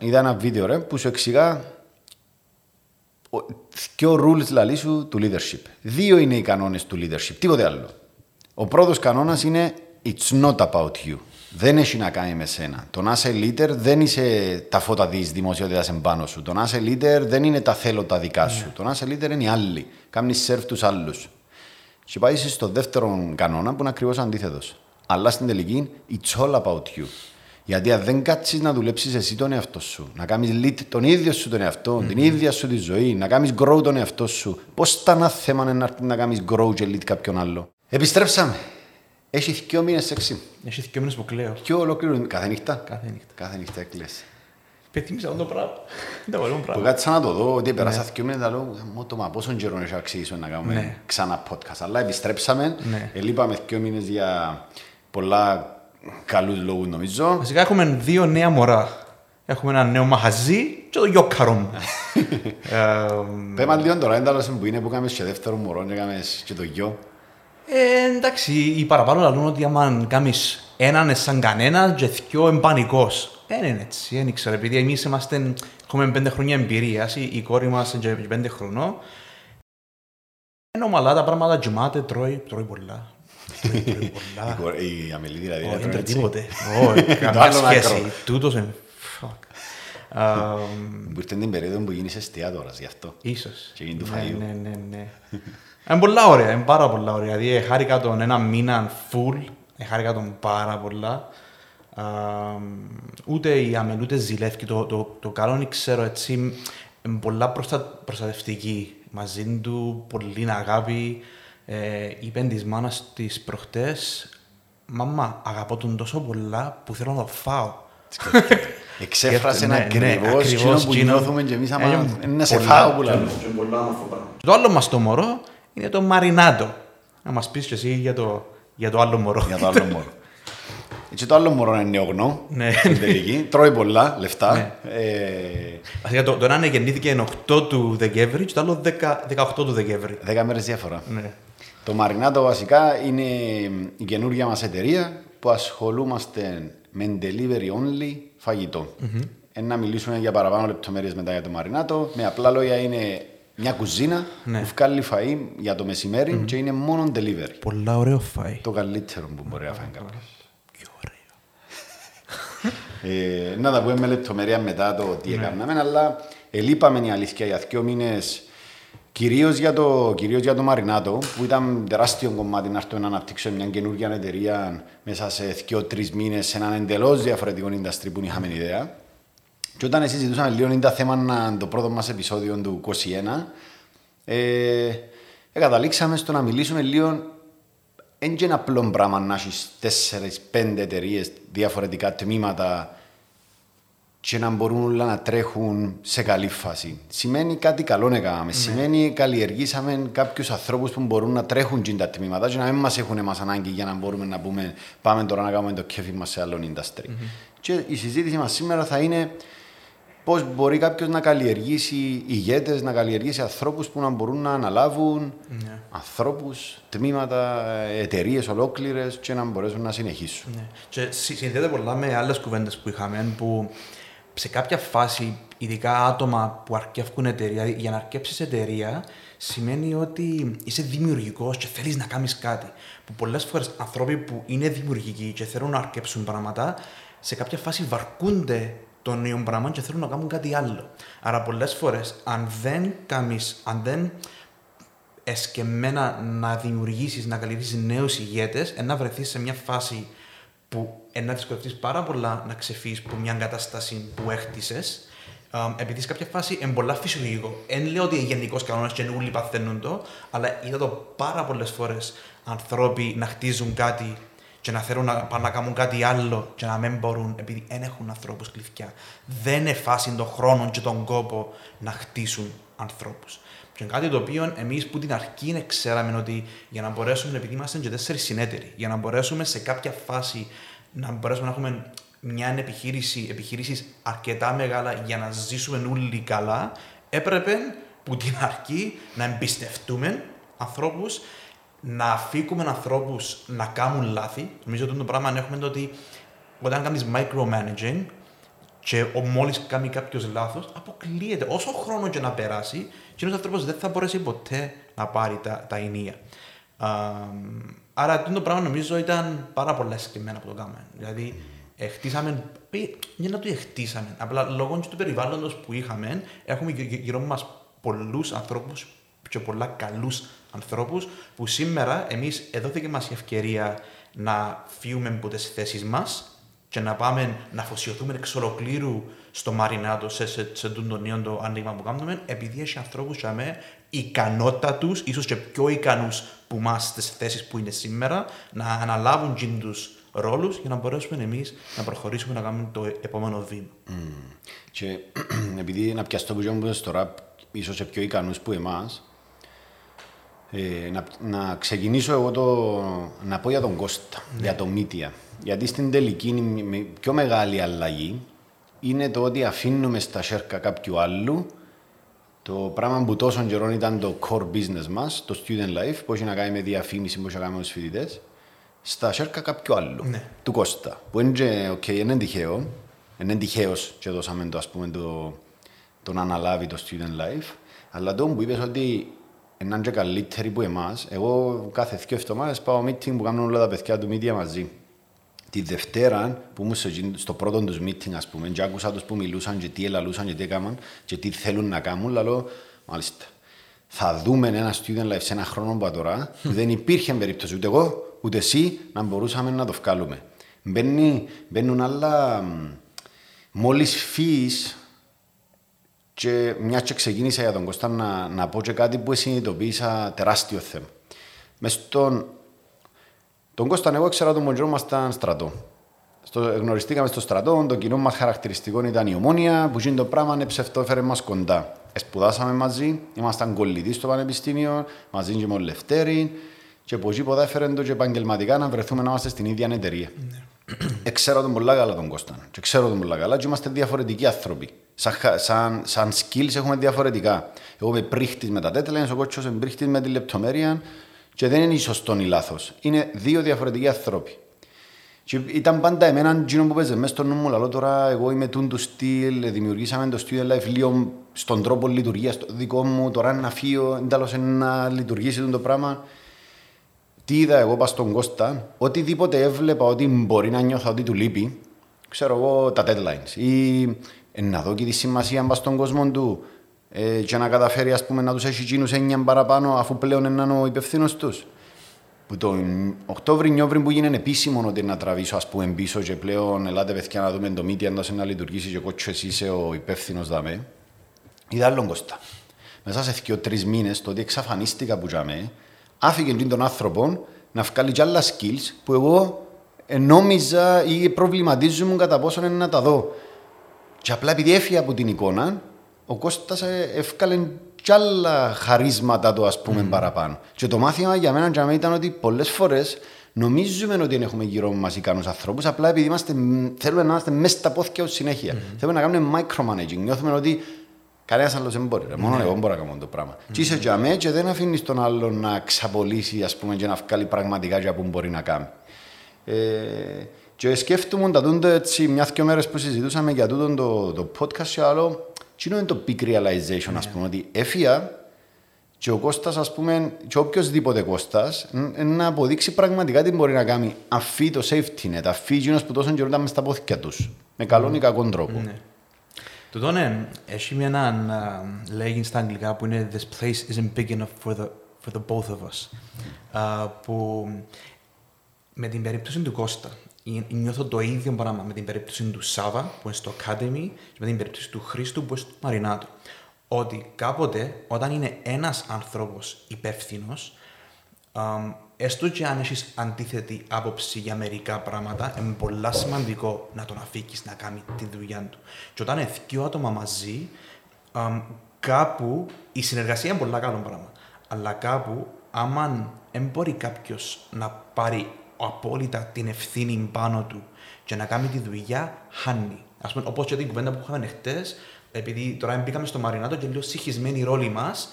Είδα ένα βίντεο ρε, που σου εξηγά και ο rules λαλή σου του leadership. Δύο είναι οι κανόνες του leadership, τίποτε άλλο. Ο πρώτος κανόνας είναι it's not about you. Δεν έχει να κάνει με σένα. Το να είσαι leader δεν είσαι τα φώτα της δημοσιότητας εμπάνω σου. Το να είσαι leader δεν είναι τα θέλω τα δικά σου. Το να είσαι leader είναι οι άλλοι. Κάνεις σερφ τους άλλους. Και πάει στο δεύτερο κανόνα που είναι ακριβώς αντίθετος. Αλλά στην τελική, it's all about you. Γιατί αν δεν κάτσεις να δουλέψεις εσύ τον εαυτό σου, να κάνεις lead τον ίδιο σου τον εαυτό, mm-hmm. την ίδια σου τη ζωή, να κάνεις grow τον εαυτό σου, πώς θα ένα θέμα να έρθει να κάνεις grow και lead κάποιον άλλο. Επιστρέψαμε. Έχει δύο μήνες έξι. Έχει δύο μήνες που κλαίω. Και ολόκληρο. Κάθε νύχτα; Κάθε νύχτα. Κάθε νύχτα έκλεισε. Πεθύμισα αυτό το πράγμα. Δεν το Που πράγμα. κάτσα να το δω, ότι πέρασα δύο μήνες, θα λέω, «Μω το μα πόσο καιρό έχει αξίσει να κάνουμε Ναι. ξανά podcast. Αλλά επιστρέψαμε, Ναι. ελείπαμε δύο μήνες για πολλά καλούς λόγους νομίζω. Βασικά έχουμε δύο νέα μωρά. Έχουμε ένα νέο μαχαζί και το γιόκαρο μου. Ε, Πέμα λίγο τώρα, ένταλος που είναι που κάνουμε και δεύτερο μωρό και κάνουμε και το γιο. ε, εντάξει, οι παραπάνω λαλούν ότι άμα κάνεις έναν είναι σαν κανένα και δυο είναι πανικός. Δεν είναι έτσι, δεν ήξερα, επειδή εμείς είμαστε, έχουμε πέντε χρόνια εμπειρίας, η, η κόρη μας είναι και πέντε χρονών. Είναι ομαλά τα πράγματα, γεμάται, τρώει, τρώει πολλά. Τρώει, τρώει πολλά. Η κορ- Η Αμελή δηλαδή. Όχι, δεν δεν τρώει τρώει έτσι. τίποτε. Όχι, Το καμιά άλλο σχέση. άκρο. Τούτος είναι... Fuck. Α, Που ήρθε την περίοδο που γίνεις εστιατόρας γι' αυτό. Ίσως. Και γίνει του Ναι, φαΐου. Ναι, ναι, ναι. Είναι πολλά ωραία, είναι πάρα πολλά ωραία. Δηλαδή, χάρηκα τον ένα μήνα full, χάρηκα τον πάρα πολλά. Α, ούτε η Αμελ, ούτε ζηλεύει. Το, το, το καλό είναι, ξέρω, έτσι, είναι πολλά προστα, προστατευτική. Μαζί του, πολύ αγάπη. Ε, είπε της μάνας της προχτές, «Μαμά, αγαπώ τον τόσο πολλά που θέλω να το φάω». Εξέφρασε Ναι, ναι, ακριβώς ακριβώς εκείνο που εκείνο. νιώθουμε και εμείς άμα Ε, είναι να σε πολλά, φάω που και- λέμε. και πολλά όμορφο πράγμα. Το άλλο μας το μωρό είναι το μαρινάτο. Να μας πεις και εσύ για το, για το άλλο μωρό. Για το άλλο μωρό. Και το άλλο μωρό είναι νεογνώ. Ναι. Στην τελική. Τρώει πολλά λεφτά. Ναι. Ε, Βασικά το, το ένα είναι γεννήθηκε 8 του Δεκέμβρη και το άλλο 10, 18 του Δεκέμβρη. Δέκα μέρες διαφορά. Ναι. Το Μαρινάτο βασικά είναι η καινούργια μας εταιρεία που ασχολούμαστε με delivery only φαγητο Ε, να μιλήσουμε για παραπάνω λεπτομέρειες μετά για το Μαρινάτο. Με απλά λόγια είναι μια κουζίνα Ναι. που βγάλει φαΐ για το μεσημερι και είναι μόνο delivery. Πολλά ωραίο φάι. Το καλύτερο που μπορεί να φάει κάποιος. Πιο ωραίο. Ε, να τα πούμε με λεπτομέρεια μετά το τι έκαναμε, αλλά ελείπαμε η αλήθεια για δύο μήνες κυρίως για, το, κυρίως για το Μαρινάτο, που ήταν τεράστιο κομμάτι να έρθουμε να αναπτύξουμε μια καινούργια εταιρεία μέσα σε δύο-τρει μήνες σε έναν εντελώς διαφορετικό industry που είχαμε ιδέα. Και όταν συζητούσαμε λίγο είναι τα θέματα το πρώτο μας επεισόδιο του 21, ε, ε, καταλήξαμε στο να μιλήσουμε λίγο δεν είναι απλό πράγμα να έχεις τέσσερις, πέντε εταιρείες διαφορετικά τμήματα και να μπορούν όλα να τρέχουν σε καλή φάση. Σημαίνει κάτι καλό να κάναμε. Σημαίνει καλλιεργήσαμε κάποιους ανθρώπους που μπορούν να τρέχουν και τα τμήματα και να μην μας έχουν εμάς ανάγκη για να μπορούμε να πούμε πάμε τώρα να κάνουμε το κέφι μας σε άλλο industry. Και η συζήτηση μας σήμερα θα είναι πώς μπορεί κάποιος να καλλιεργήσει ηγέτες, να καλλιεργήσει ανθρώπους που να μπορούν να αναλάβουν Ναι. ανθρώπους, τμήματα, εταιρείες ολόκληρες και να μπορέσουν να συνεχίσουν. Ναι. Και συ- συνδέεται πολλά με άλλες κουβέντες που είχαμε που σε κάποια φάση, ειδικά άτομα που αρκεύουν εταιρεία, για να αρκέψεις εταιρεία, σημαίνει ότι είσαι δημιουργικός και θέλεις να κάνεις κάτι. Που πολλές φορές άνθρωποι που είναι δημιουργικοί και θέλουν να αρκέψουν πράγματα, σε κάποια φάση βαρκούνται το νέο πράγμα και θέλουν να κάνουν κάτι άλλο. Άρα, πολλές φορές, αν δεν κάνεις, αν δεν εσκεμμένα να δημιουργήσεις, να καλλιεργήσεις νέους ηγέτες, να βρεθείς σε μια φάση που να δυσκολευτείς πάρα πολλά να ξεφύγεις από μια κατάσταση που έχτισες. Επειδή σε κάποια φάση είναι πολλά φυσιολογικό. Δεν λέω ότι είναι γενικό κανόνα και όλοι παθαίνουν το, αλλά είδα το πάρα πολλές φορές ανθρώποι να χτίζουν κάτι και να θέλουν να πάνε να κάνουν κάτι άλλο και να μην μπορούν επειδή δεν έχουν ανθρώπους κλειφιά. Δεν είναι φάση τον χρόνο και τον κόπο να χτίσουν ανθρώπους. Και είναι κάτι το οποίο εμείς που την αρχή είναι ξέραμε ότι για να μπορέσουμε, επειδή είμαστε και τέσσερις συνέτεροι, για να μπορέσουμε σε κάποια φάση να μπορέσουμε να έχουμε μια επιχείρηση, επιχειρήσεις αρκετά μεγάλα για να ζήσουμε όλοι καλά, έπρεπε που την αρχή να εμπιστευτούμε ανθρώπους, να αφήκουμε ανθρώπους να κάνουν λάθη. Νομίζω ότι το πράγμα έχουμε το ότι όταν κάνεις micromanaging και μόλις κάνει κάποιος λάθος, αποκλείεται. Όσο χρόνο και να περάσει, και ο άνθρωπος δεν θα μπορέσει ποτέ να πάρει τα, τα ενία. Άρα αυτό το πράγμα νομίζω ήταν πάρα πολλά συγκεκριμένα που το κάνουμε. Δηλαδή, χτίσαμε, για να το χτίσαμε. Απλά λόγω του περιβάλλοντος που είχαμε, έχουμε γύρω μας πολλούς ανθρώπους και πολλά καλούς ανθρώπους που σήμερα εμείς εδόθηκε μας η ευκαιρία να φύγουμε από τις θέσεις μας και να πάμε να αφοσιωθούμε εξ ολοκλήρου στο Μαρινάτο σε, σε, σε το νέο το άνοιγμα που κάνουμε, επειδή έχει ανθρώπους για μένα ικανότατου, ίσως και πιο ικανούς που μα στι θέσεις που είναι σήμερα, να αναλάβουν τους ρόλους για να μπορέσουμε εμείς να προχωρήσουμε να κάνουμε το επόμενο βήμα. Mm. Και επειδή να πιαστώ που ζούμε τώρα, ίσως σε πιο ικανούς που εμάς, ε, να, να, ξεκινήσω εγώ το, να πω για τον Κώστα, ναι. για το Μίτια. Γιατί στην τελική η πιο μεγάλη αλλαγή είναι το ότι αφήνουμε στα σέρκα κάποιου άλλου το πράγμα που τόσο καιρό ήταν το core business μας, το student life, που έχει να κάνει με διαφήμιση, που έχει να κάνει με τους φοιτητές, στα σέρκα κάποιου άλλου, ναι. του Κώστα. Που είναι, okay, είναι τυχαίο, είναι τυχαίο και δώσαμε το, ας πούμε, το, το να αναλάβει το student life, αλλά το που είπες ότι είναι και καλύτεροι που εμάς. Εγώ κάθε δύο εβδομάδε πάω meeting που κάνουν όλα τα παιδιά του media μαζί. Τη Δευτέρα που ήμουν στο πρώτο τους meeting, ας πούμε, και άκουσα τους που μιλούσαν και τι ελαλούσαν και τι έκαναν και τι θέλουν να κάνουν, λέω, μάλιστα. Θα δούμε ένα student life σε ένα χρόνο που τώρα που δεν υπήρχε περίπτωση ούτε εγώ ούτε εσύ να μπορούσαμε να το βγάλουμε. Μπαίνει, μπαίνουν άλλα. Μόλις φύγει και μιας και ξεκίνησα για τον Κώστα να, να πω και κάτι που συνειδητοποίησα τεράστιο θέμα. Μες στον... Τον Κώστα, εγώ ήξερα τον Μοντζό ήμασταν στρατό. Στο, γνωριστήκαμε στο στρατό, το κοινό μας χαρακτηριστικό ήταν η ομόνια, που γίνει το πράγμα ψευτό, έφερε μας κοντά. Εσπουδάσαμε μαζί, ήμασταν κολλητοί στο πανεπιστήμιο, μαζί και με ο Λευτέρη, και από εκεί έφερε το και επαγγελματικά να βρεθούμε να είμαστε στην ίδια εταιρεία. Ναι. Ξέρω τον πολλά καλά τον Κώστα. Και ξέρω τον πολλά καλά και είμαστε διαφορετικοί άνθρωποι. Σαν, σαν, σαν skills έχουμε διαφορετικά. Εγώ είμαι πρίχτης με τα τέτοια, ο κότσος είναι πρίχτης με τη λεπτομέρεια και δεν είναι σωστό ή λάθος. Είναι δύο διαφορετικοί άνθρωποι. Και ήταν πάντα εμένα εκείνο που παίζει μέσα στο νου μου, αλλά τώρα εγώ είμαι τούν του στυλ, δημιουργήσαμε το student life λίγο στον τρόπο λειτουργίας το δικό μου, τώρα να φύγω, εντάλλως να λειτουργήσει το πράγμα. Τι είδα εγώ πας στον Κώστα, οτιδήποτε έβλεπα ότι μπορεί να νιώθω ότι του λείπει, ξέρω εγώ τα deadlines. Ή ε, να δω και τη σημασία πας στον κόσμο του ε, και να καταφέρει ας πούμε, να τους έχει εκείνους έννοια παραπάνω αφού πλέον είναι ο υπευθύνος τους. Που τον Οκτώβρη-Νιόβρη που γίνεται επίσημο ότι να τραβήσω ας πούμε πίσω και πλέον ελάτε παιδιά να δούμε το μύτη αν να λειτουργήσει και κότσο εσύ είσαι ο υπεύθυνος δαμέ. Είδα άλλον Κώστα. Μέσα σε δύο-τρει μήνες το ότι εξαφανίστηκα που τζαμέ, άφηγε τον άνθρωπο να βγάλει κι άλλα skills που εγώ νόμιζα ή προβληματίζομαι κατά πόσο είναι να τα δω. Και απλά επειδή έφυγε από την εικόνα, ο Κώστας έφκαλε κι άλλα χαρίσματα του ας πούμε mm. παραπάνω. Και το μάθημα για μένα, για μένα ήταν ότι πολλές φορές νομίζουμε ότι έχουμε γύρω μας ικανούς ανθρώπους, απλά επειδή είμαστε, θέλουμε να είμαστε μέσα στα πόθηκια συνέχεια. Mm. Θέλουμε να κάνουμε micromanaging. Νιώθουμε ότι Κανένας άλλος δεν μπορεί. Ρε. Μόνο ναι. εγώ μπορώ να κάνω το πράγμα. Mm. Και είσαι για μέ και δεν αφήνεις τον άλλον να ξαπολύσει ας πούμε, και να βγάλει πραγματικά για που μπορεί να κάνει. Ε, και σκέφτομαι τα τούντα έτσι μια-δυο μέρες που συζητούσαμε για τούτο το, το podcast και άλλο. Τι είναι το big realization, ας ναι. πούμε, ότι έφυγα και ο Κώστας, ας πούμε, και οποιοδήποτε Κώστας, να αποδείξει πραγματικά τι μπορεί να κάνει αφή το safety net, αφή εκείνος που τόσο καιρό ήταν μες στα πόθηκια τους, με καλόν ή κακόν τρόπο. Ναι. Τούτο ναι, έχει μια έναν λέγει στα αγγλικά που είναι «This place isn't big enough for the, for the both of us». Uh, που με την περίπτωση του Κώστα νιώθω το ίδιο πράγμα με την περίπτωση του Σάβα που είναι στο Academy και με την περίπτωση του Χρήστου που είναι στο Μαρινάτο. Ότι κάποτε όταν είναι ένας άνθρωπος υπεύθυνος, έστω και αν έχεις αντίθετη άποψη για μερικά πράγματα, είναι πολύ σημαντικό να τον αφήσει να κάνει τη δουλειά του. Και όταν είναι δύο άτομα μαζί, κάπου η συνεργασία είναι πολύ καλό πράγμα. Αλλά κάπου, άμα δεν μπορεί κάποιος να πάρει απόλυτα την ευθύνη πάνω του και να κάνει τη δουλειά, χάνει. Α πούμε, όπως και την κουβέντα που είχαμε χτες, επειδή τώρα μπήκαμε στο Μαρινάτο και λίγο συγχυσμένοι ρόλοι μας,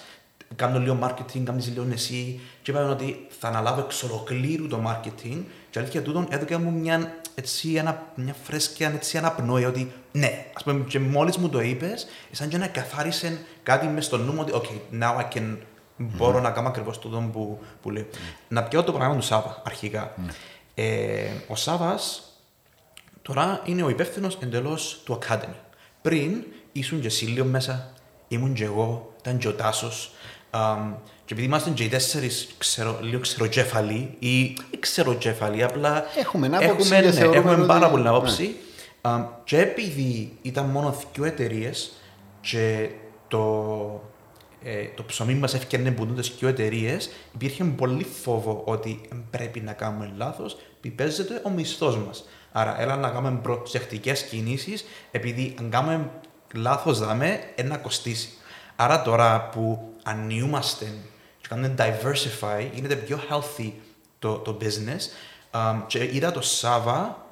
κάνω λίγο marketing, κάνεις λίγο εσύ και είπαμε ότι θα αναλάβω εξ ολοκλήρου το marketing και αλήθεια τούτον έδωκε μου μια, έτσι, ένα, μια φρέσκια έτσι, αναπνοή ότι ναι, ας πούμε και μόλις μου το είπες, σαν και να καθάρισε κάτι μες στο νου μου ότι ok, now I can μπορώ να κάνω ακριβώς το που, που λέω. Να πιω το πράγμα του Σάβα αρχικά. Ε, ο Σάβας τώρα είναι ο υπεύθυνος εντελώς του Academy. Πριν ήσουν και εσύ λίγο μέσα, ήμουν και εγώ, ήταν και ο Τάσος. Um, και επειδή είμαστε και οι τέσσερις λίγο ξεροκέφαλοι ή, ή ξεροκέφαλοι, απλά έχουμε, άποψη έχουμε, και ναι, έχουμε ότι- πάρα πολύ ναι. άποψη. Um, και επειδή ήταν μόνο δύο εταιρείες και το, ε, το ψωμί μας έφτιανε που τι δύο εταιρείες, υπήρχε πολύ φόβο ότι πρέπει να κάνουμε λάθος, πιπέζεται ο μισθός μας. Άρα, έλα να κάνουμε προσεκτικέ κινήσεις, επειδή αν κάνουμε λάθος, δάμε, ένα κοστίσει. Άρα, τώρα που ανοίγούμαστε και κάνουμε diversify, γίνεται πιο healthy το, το business. Um, και είδα το Σάβα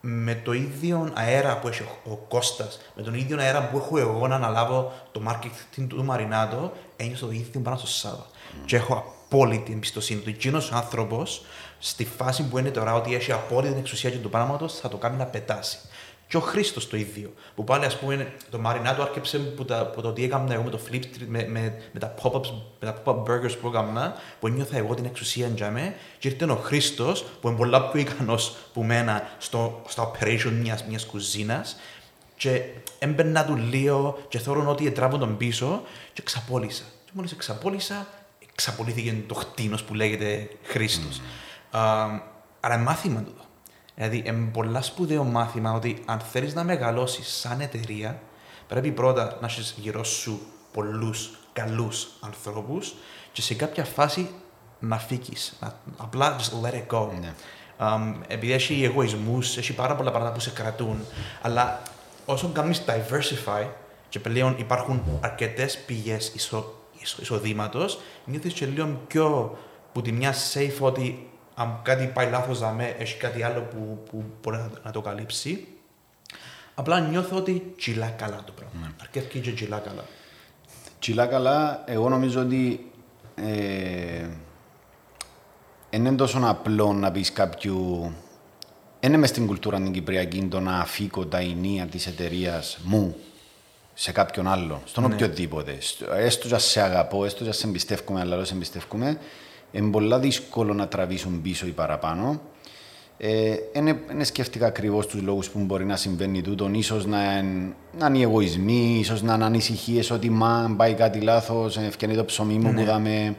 με το ίδιο αέρα που έχει ο, ο Κώστας, με τον ίδιο αέρα που έχω εγώ να αναλάβω το marketing του Μαρινάτο, ένιωσα το ίδιο πάνω στο Σάβα. Και έχω απόλυτη εμπιστοσύνη του. Εκείνος ο άνθρωπος, στη φάση που είναι τώρα, ότι έχει απόλυτη εξουσία και του πράγματος, θα το κάνει να πετάσει. Και ο Χρήστος το ίδιο. Που πάλι, ας πούμε, το Μαρινάτο άρκεψε που, τα, που το τι έκανα εγώ με το Flip Street, με, με, με τα pop-ups, με τα pop-up burgers που έκανα, που ένιωθα εγώ την εξουσία για με, και ήρθε ο Χρήστος, που είναι πολλά πιο ικανός που μένα στο, στο operation μιας μιας κουζίνας, και έμπαιρνα του λίγο και θεωρούν ότι τράβω τον πίσω και ξαπόλυσα. Και μόλις εξαπόλυσα, εξαπολύθηκε το χτίνος που λέγεται Χρήστος. Α, άρα μάθημα τούτο. Δηλαδή, είναι πολλά σπουδαίο μάθημα ότι αν θέλεις να μεγαλώσεις σαν εταιρεία, πρέπει πρώτα να έχεις γύρω σου πολλούς καλούς ανθρώπους και σε κάποια φάση να φύγεις. Απλά just let it go. Ναι. Um, επειδή έχει εγωισμούς, έχει πάρα πολλά πράγματα που σε κρατούν. Αλλά όσο κάνεις diversify και πλέον υπάρχουν αρκετές πηγές ισο, ισο, εισοδήματος, νιώθεις και λίγο πιο που τη μια safe ότι αν κάτι πάει λάθος, δαμέ, έχει κάτι άλλο που, που μπορεί να, να το καλύψει. Απλά νιώθω ότι τσιλά καλά το πράγμα. Αρκετά και τσιλά καλά. Τσιλά καλά, εγώ νομίζω ότι ε, είναι τόσο απλό να πεις κάποιου είναι μες στην κουλτούρα την Κυπριακή το να αφήκω τα ενία της εταιρείας μου σε κάποιον άλλο, στον Ναι. οποιοδήποτε. Στο- Έστω και σε αγαπώ, έστω και σε εμπιστεύομαι, αλλά σε εμπιστεύομαι, είναι πολύ δύσκολο να τραβήσουν πίσω ή παραπάνω. Ε, είναι, είναι σκέφτηκα ακριβώς τους λόγους που μπορεί να συμβαίνει τούτον. σω να, εν- να είναι οι εγωισμοί, ίσως να είναι ανησυχίες ότι μα αν πάει κάτι λάθος, ευκαινεί το ψωμί μου που δάμε.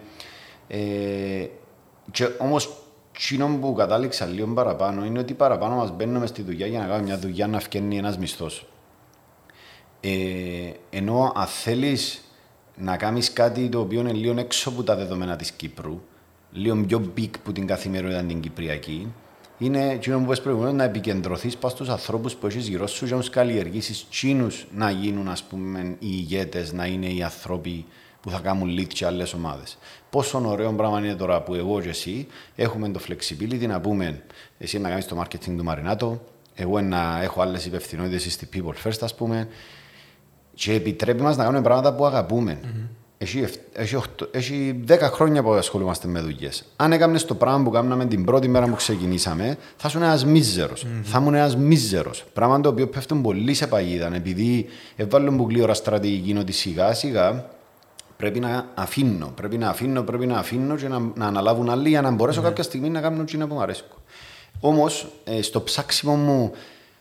Ε, και όμως, εκείνο που κατάληξα λίγο παραπάνω είναι ότι παραπάνω μας μπαίνουμε στη δουλειά για να κάνουμε μια δουλειά να φτιάχνει ένας μισθός. Ε, ενώ αν θέλεις να κάνεις κάτι το οποίο είναι λίγο έξω από τα δεδομένα της Κύπρου, λίγο πιο big που την καθημερινότητα την Κυπριακή, είναι εκείνο που πες προηγουμένως να επικεντρωθείς πάνω στους ανθρώπους που έχεις γύρω σου και να τους καλλιεργήσεις τσίνους να γίνουν ας πούμε οι ηγέτες, να είναι οι άνθρωποι που θα κάνουν lead και άλλες ομάδες. Πόσο ωραίο πράγμα είναι τώρα που εγώ και εσύ έχουμε το flexibility να πούμε εσύ να κάνεις το marketing του Μαρινάτο, εγώ να έχω άλλες υπευθυνότητες στη People First ας πούμε και επιτρέπει μας να κάνουμε πράγματα που αγαπούμε. Έχει, εφ- έχει, οχτώ- έχει 10 χρόνια που ασχολούμαστε με δουλειές. Αν έκαμε το πράγμα που κάναμε την πρώτη μέρα που ξεκινήσαμε, θα ήσουν ένας μίζερος. Θα ήμουν ένας μίζερος. Πράγμα το οποίο πέφτουν πολύ σε παγίδα. Επειδή έβαλαν πολύ ώρα στρατηγική ότι σιγά σιγά πρέπει να αφήνω. Πρέπει να αφήνω, πρέπει να αφήνω και να, να αναλάβουν άλλοι για να μπορέσω κάποια στιγμή να κάνω εκείνο που μου αρέσει. Όμως, ε, στο ψάξιμο μου,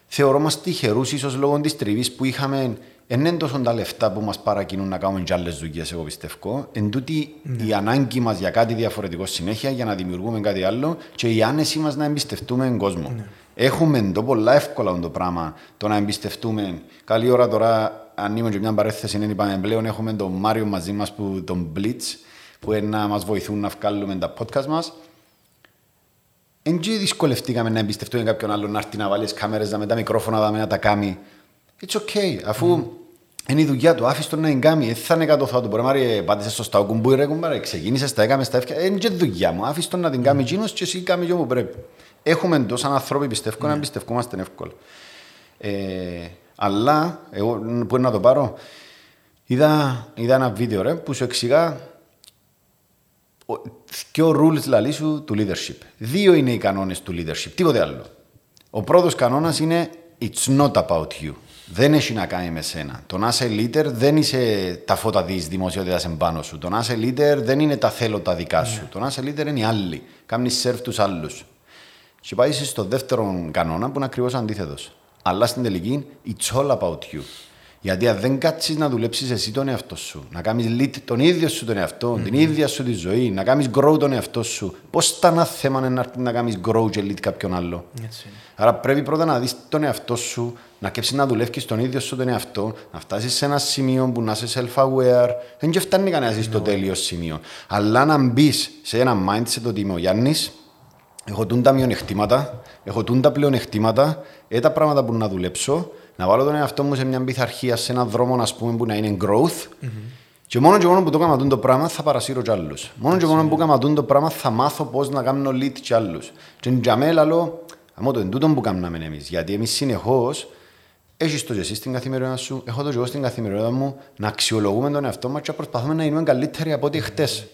θεωρώ μας τυχερούς, ίσως λόγω της τριβής που είχαμε. Δεν είναι τόσο τα λεφτά που μας παρακινούν να κάνουμε και άλλες δουλειές, εγώ πιστεύω. Εν τούτη η ανάγκη μας για κάτι διαφορετικό συνέχεια, για να δημιουργούμε κάτι άλλο και η άνεση μας να εμπιστευτούμε τον κόσμο. Έχουμε το πολλά εύκολα το πράγμα το να εμπιστευτούμε. Καλή ώρα τώρα, ανοίγουμε και μια παρέθεση, είναι είπαμε πλέον έχουμε τον Μάριο μαζί μας, τον Blitz, που είναι να μας βοηθούν να βγάλουμε τα podcast μας. Εν και δυσκολευτήκαμε να εμπιστευτούμε κάποιον άλλον να έρθει να βάλει κάμερες, να με τα μικρόφωνα δάμε, να τα κάνει. It's okay, αφού είναι η δουλειά του, άφησε τον να την κάνει. Δεν θα είναι κάτω θα του μπορεί να πάτησες στο στάο κουμπούι, ρε κουμπάρε, ξεκίνησες, τα έκαμες στα εύκαια. Είναι και δουλειά μου, άφησε τον να την κάνει εκείνος και εσύ κάνει και όπου πρέπει. Έχουμε τόσο σαν άνθρωποι πιστεύω να εμπιστευόμαστε εύκολα. Ε, αλλά, εγώ που είναι να το πάρω, είδα, είδα ένα βίντεο ρε, που σου εξηγά Δύο rules λαλή σου του leadership. Δύο είναι οι κανόνες του leadership, τίποτε άλλο. Ο πρώτος κανόνας είναι It's not about you. Δεν έχει να κάνει με σένα. Το να είσαι leader δεν είσαι τα φώτα της δημοσιότητας εμπάνω σου. Το να είσαι leader δεν είναι τα θέλω τα δικά σου. Yeah. Το να είσαι leader είναι οι άλλοι. Κάνεις σερφ τους άλλους. Και πάει στο δεύτερο κανόνα που είναι ακριβώς αντίθετος. Αλλά στην τελική, it's all about you. Γιατί αν δεν κάτσεις να δουλέψεις εσύ τον εαυτό σου, να κάνεις lead τον ίδιο σου τον εαυτό, mm-hmm. την ίδια σου τη ζωή, να κάνεις grow τον εαυτό σου, πώς θα ένα θέμα είναι να, να κάνεις grow και lead κάποιον άλλο; Έτσι. Άρα πρέπει πρώτα να δεις τον εαυτό σου, να κέψει να δουλεύεις τον ίδιο σου τον εαυτό, να φτάσεις σε ένα σημείο που να είσαι self-aware. Δεν και φτάνει κανένας no. στο τέλειο σημείο. Αλλά να μπεις σε ένα mindset ότι είμαι ο Γιάννης, έχω τούν τα μειονεκτήματα, έχω τούν τα πλεονεκτήματα, ε, τα πράγματα που να δουλέψω να βάλω τον εαυτό μου σε μια πειθαρχία, σε έναν δρόμο ας πούμε, που να είναι growth. Mm-hmm. Και μόνο και μόνο που το έκανα το πράγμα θα παρασύρω κι άλλους. Μόνο και μόνο που έκανα το πράγμα θα μάθω πώς να κάνω lead κι άλλους. Και για μένα λέω, αμώ το εντούτο που κάνουμε εμείς. Γιατί εμείς συνεχώς έχεις το και εσύ στην καθημερινότητα σου, έχω το και εγώ στην καθημερινότητα μου, να αξιολογούμε τον εαυτό μας και προσπαθούμε να γίνουμε καλύτεροι από ό,τι χτες.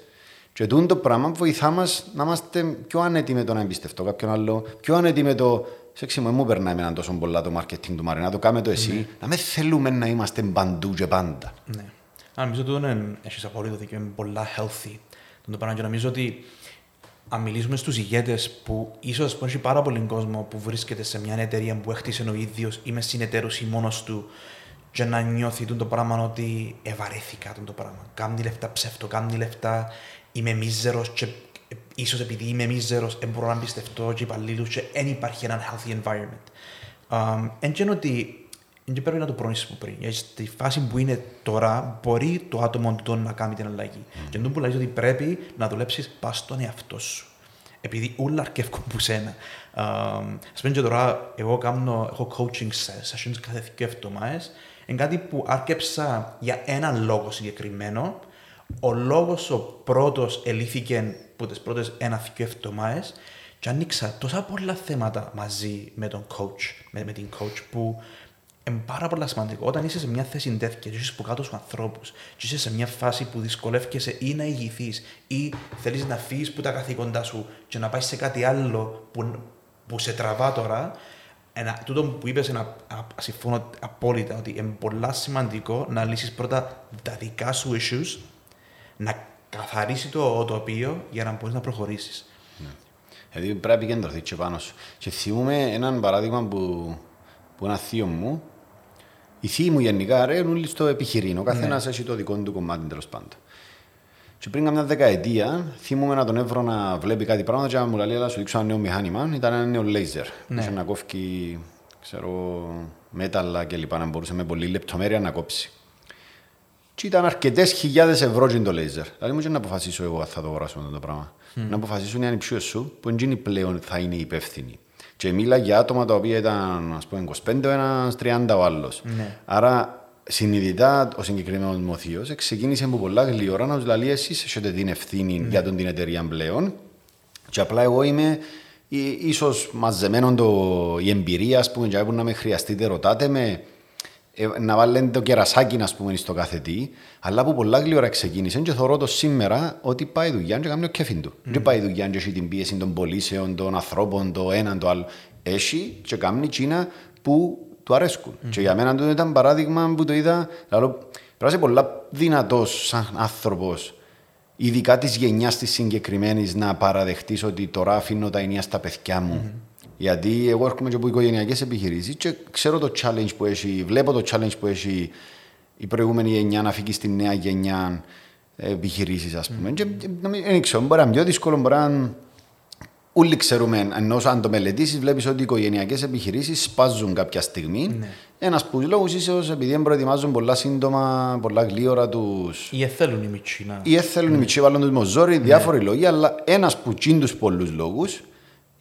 Και το πράγμα βοηθά μας να είμαστε πιο άνετοι με το να εμπιστευτώ κάποιον άλλο, πιο άνετοι με το σε μου, μου περνάει έναν τόσο πολλά το marketing του Μαρινά, το κάμε το εσύ, ναι. να με θέλουμε να είμαστε παντού και πάντα. Ναι. Αν νομίζω ότι είναι, έχεις απολύτω δίκιο, είναι πολλά healthy. Το πράγμα και νομίζω ότι αν μιλήσουμε στους ηγέτες που ίσως έχει πάρα πολύ κόσμο που βρίσκεται σε μια εταιρεία που έχτισε ο ίδιος ή μες συνεταίρου ή μόνος του και να νιώθει το πράγμα ότι ευαρέθηκα το πράγμα. Κάνει λεφτά ψεύτο, κάνει λεφτά, είμαι μίζερος και ίσως επειδή είμαι μίζερος, δεν μπορώ να πιστευτώ και υπαλλήλους και δεν υπάρχει ένα healthy environment. Εν και ότι δεν πρέπει να το προνήσεις που πριν. Γιατί στη φάση που είναι τώρα, μπορεί το άτομο του να κάνει την αλλαγή. Mm. Και αυτό που λέει ότι πρέπει να δουλέψεις πας στον εαυτό σου. Επειδή όλα αρκεύκουν από σένα. Α πούμε και τώρα, εγώ κάνω, έχω coaching sessions κάθε δύο εβδομάδες. Είναι κάτι που άρκεψα για έναν λόγο συγκεκριμένο. Ο λόγος ο πρώτος ελήφθηκε που τις πρώτες ένα-δύο εβδομάδες και ανοίξα τόσα πολλά θέματα μαζί με τον coach, με, με την coach που είναι πάρα πολύ σημαντικό. Όταν είσαι σε μια θέση τέτοια και είσαι από κάτω στους ανθρώπους, και είσαι σε μια φάση που δυσκολεύεσαι ή να ηγηθείς ή θέλεις να φύγεις από τα καθήκοντά σου και να πάεις σε κάτι άλλο που, που σε τραβά τώρα, ένα, τούτο που είπες, συμφωνώ απόλυτα ότι είναι πολύ σημαντικό να λύσεις πρώτα τα δικά σου issues, να καθαρίσει το τοπίο για να μπορείς να προχωρήσεις. Ναι. Δηλαδή πρέπει να επικεντρωθεί και πάνω σου. Και θυμούμε έναν παράδειγμα που, που ένα θείο μου, οι θείοι μου γενικά ρε, όλοι στο επιχειρήν. Ο καθένας ναι. έχει το δικό του κομμάτι τέλος πάντων. Και πριν καμιά δεκαετία, θυμούμε να τον έβρω να βλέπει κάτι πράγματα και να μου λέει, αλλά σου δείξω ένα νέο μηχάνημα. Ήταν ένα νέο λέιζερ. Ναι. Είχε να κόφει, ξέρω, μέταλλα και λοιπά, να μπορούσε με πολλή λεπτομέρεια να κόψει. Και ήταν αρκετές χιλιάδες ευρώ το λέιζερ. Δηλαδή, μου και να αποφασίσω εγώ αν θα το αγοράσω αυτό το πράγμα. Mm. Να αποφασίσουν οι ανυψιέ σου, που είναι πλέον θα είναι υπεύθυνοι. Και μίλα για άτομα τα οποία ήταν ας πούμε, 25 ο ένας, 30 ο άλλος. Ναι. Άρα, συνειδητά ο συγκεκριμένος δημοθείο ξεκίνησε από πολλά γλυόρα να τους λέει: Εσείς έχετε την ευθύνη ναι. για τον την εταιρεία πλέον. Και απλά εγώ είμαι ίσως μαζεμένο το, η εμπειρία, ας πούμε, για να με χρειαστείτε, ρωτάτε με ε, να βάλουν το κερασάκι να πούμε, στο κάθε τι, αλλά από πολλά γλυόρα ξεκίνησε και θεωρώ το σήμερα ότι πάει δουλειά και κάνει ο κέφιν του. Δεν πάει δουλειά και έχει την πίεση των πολίσεων, των ανθρώπων, το έναν, το άλλο. Έχει και κάνει τσίνα που του αρέσκουν. Mm. Και για μένα το ήταν παράδειγμα που το είδα, δηλαδή, πρέπει να είσαι πολλά δυνατός σαν άνθρωπος, ειδικά της γενιάς της συγκεκριμένης, να παραδεχτείς ότι τώρα αφήνω τα ενία στα παιδιά μου. Mm. Γιατί εγώ έρχομαι και από οικογενειακές επιχειρήσεις και ξέρω το challenge που έχει, βλέπω το challenge που έχει η προηγούμενη γενιά να φύγει στη νέα γενιά επιχειρήσεις, ας πούμε. Mm. Και δεν ξέρω, μπορεί να είναι πιο δύσκολο, μπορεί να. Όλοι ξέρουμε, ενώ αν το μελετήσεις, βλέπεις ότι οι οικογενειακές επιχειρήσεις σπάζουν κάποια στιγμή. Ναι. Ένας από του λόγου ίσω επειδή δεν προετοιμάζουν πολλά σύντομα, πολλά γλύωρα τους. Ή εθέλουν οι μητσί. Ή εθέλουν οι μητσί, βάλουν του μοζόρι, ναι. διάφοροι λόγοι, αλλά ένας που τσιν τους πολλούς λόγους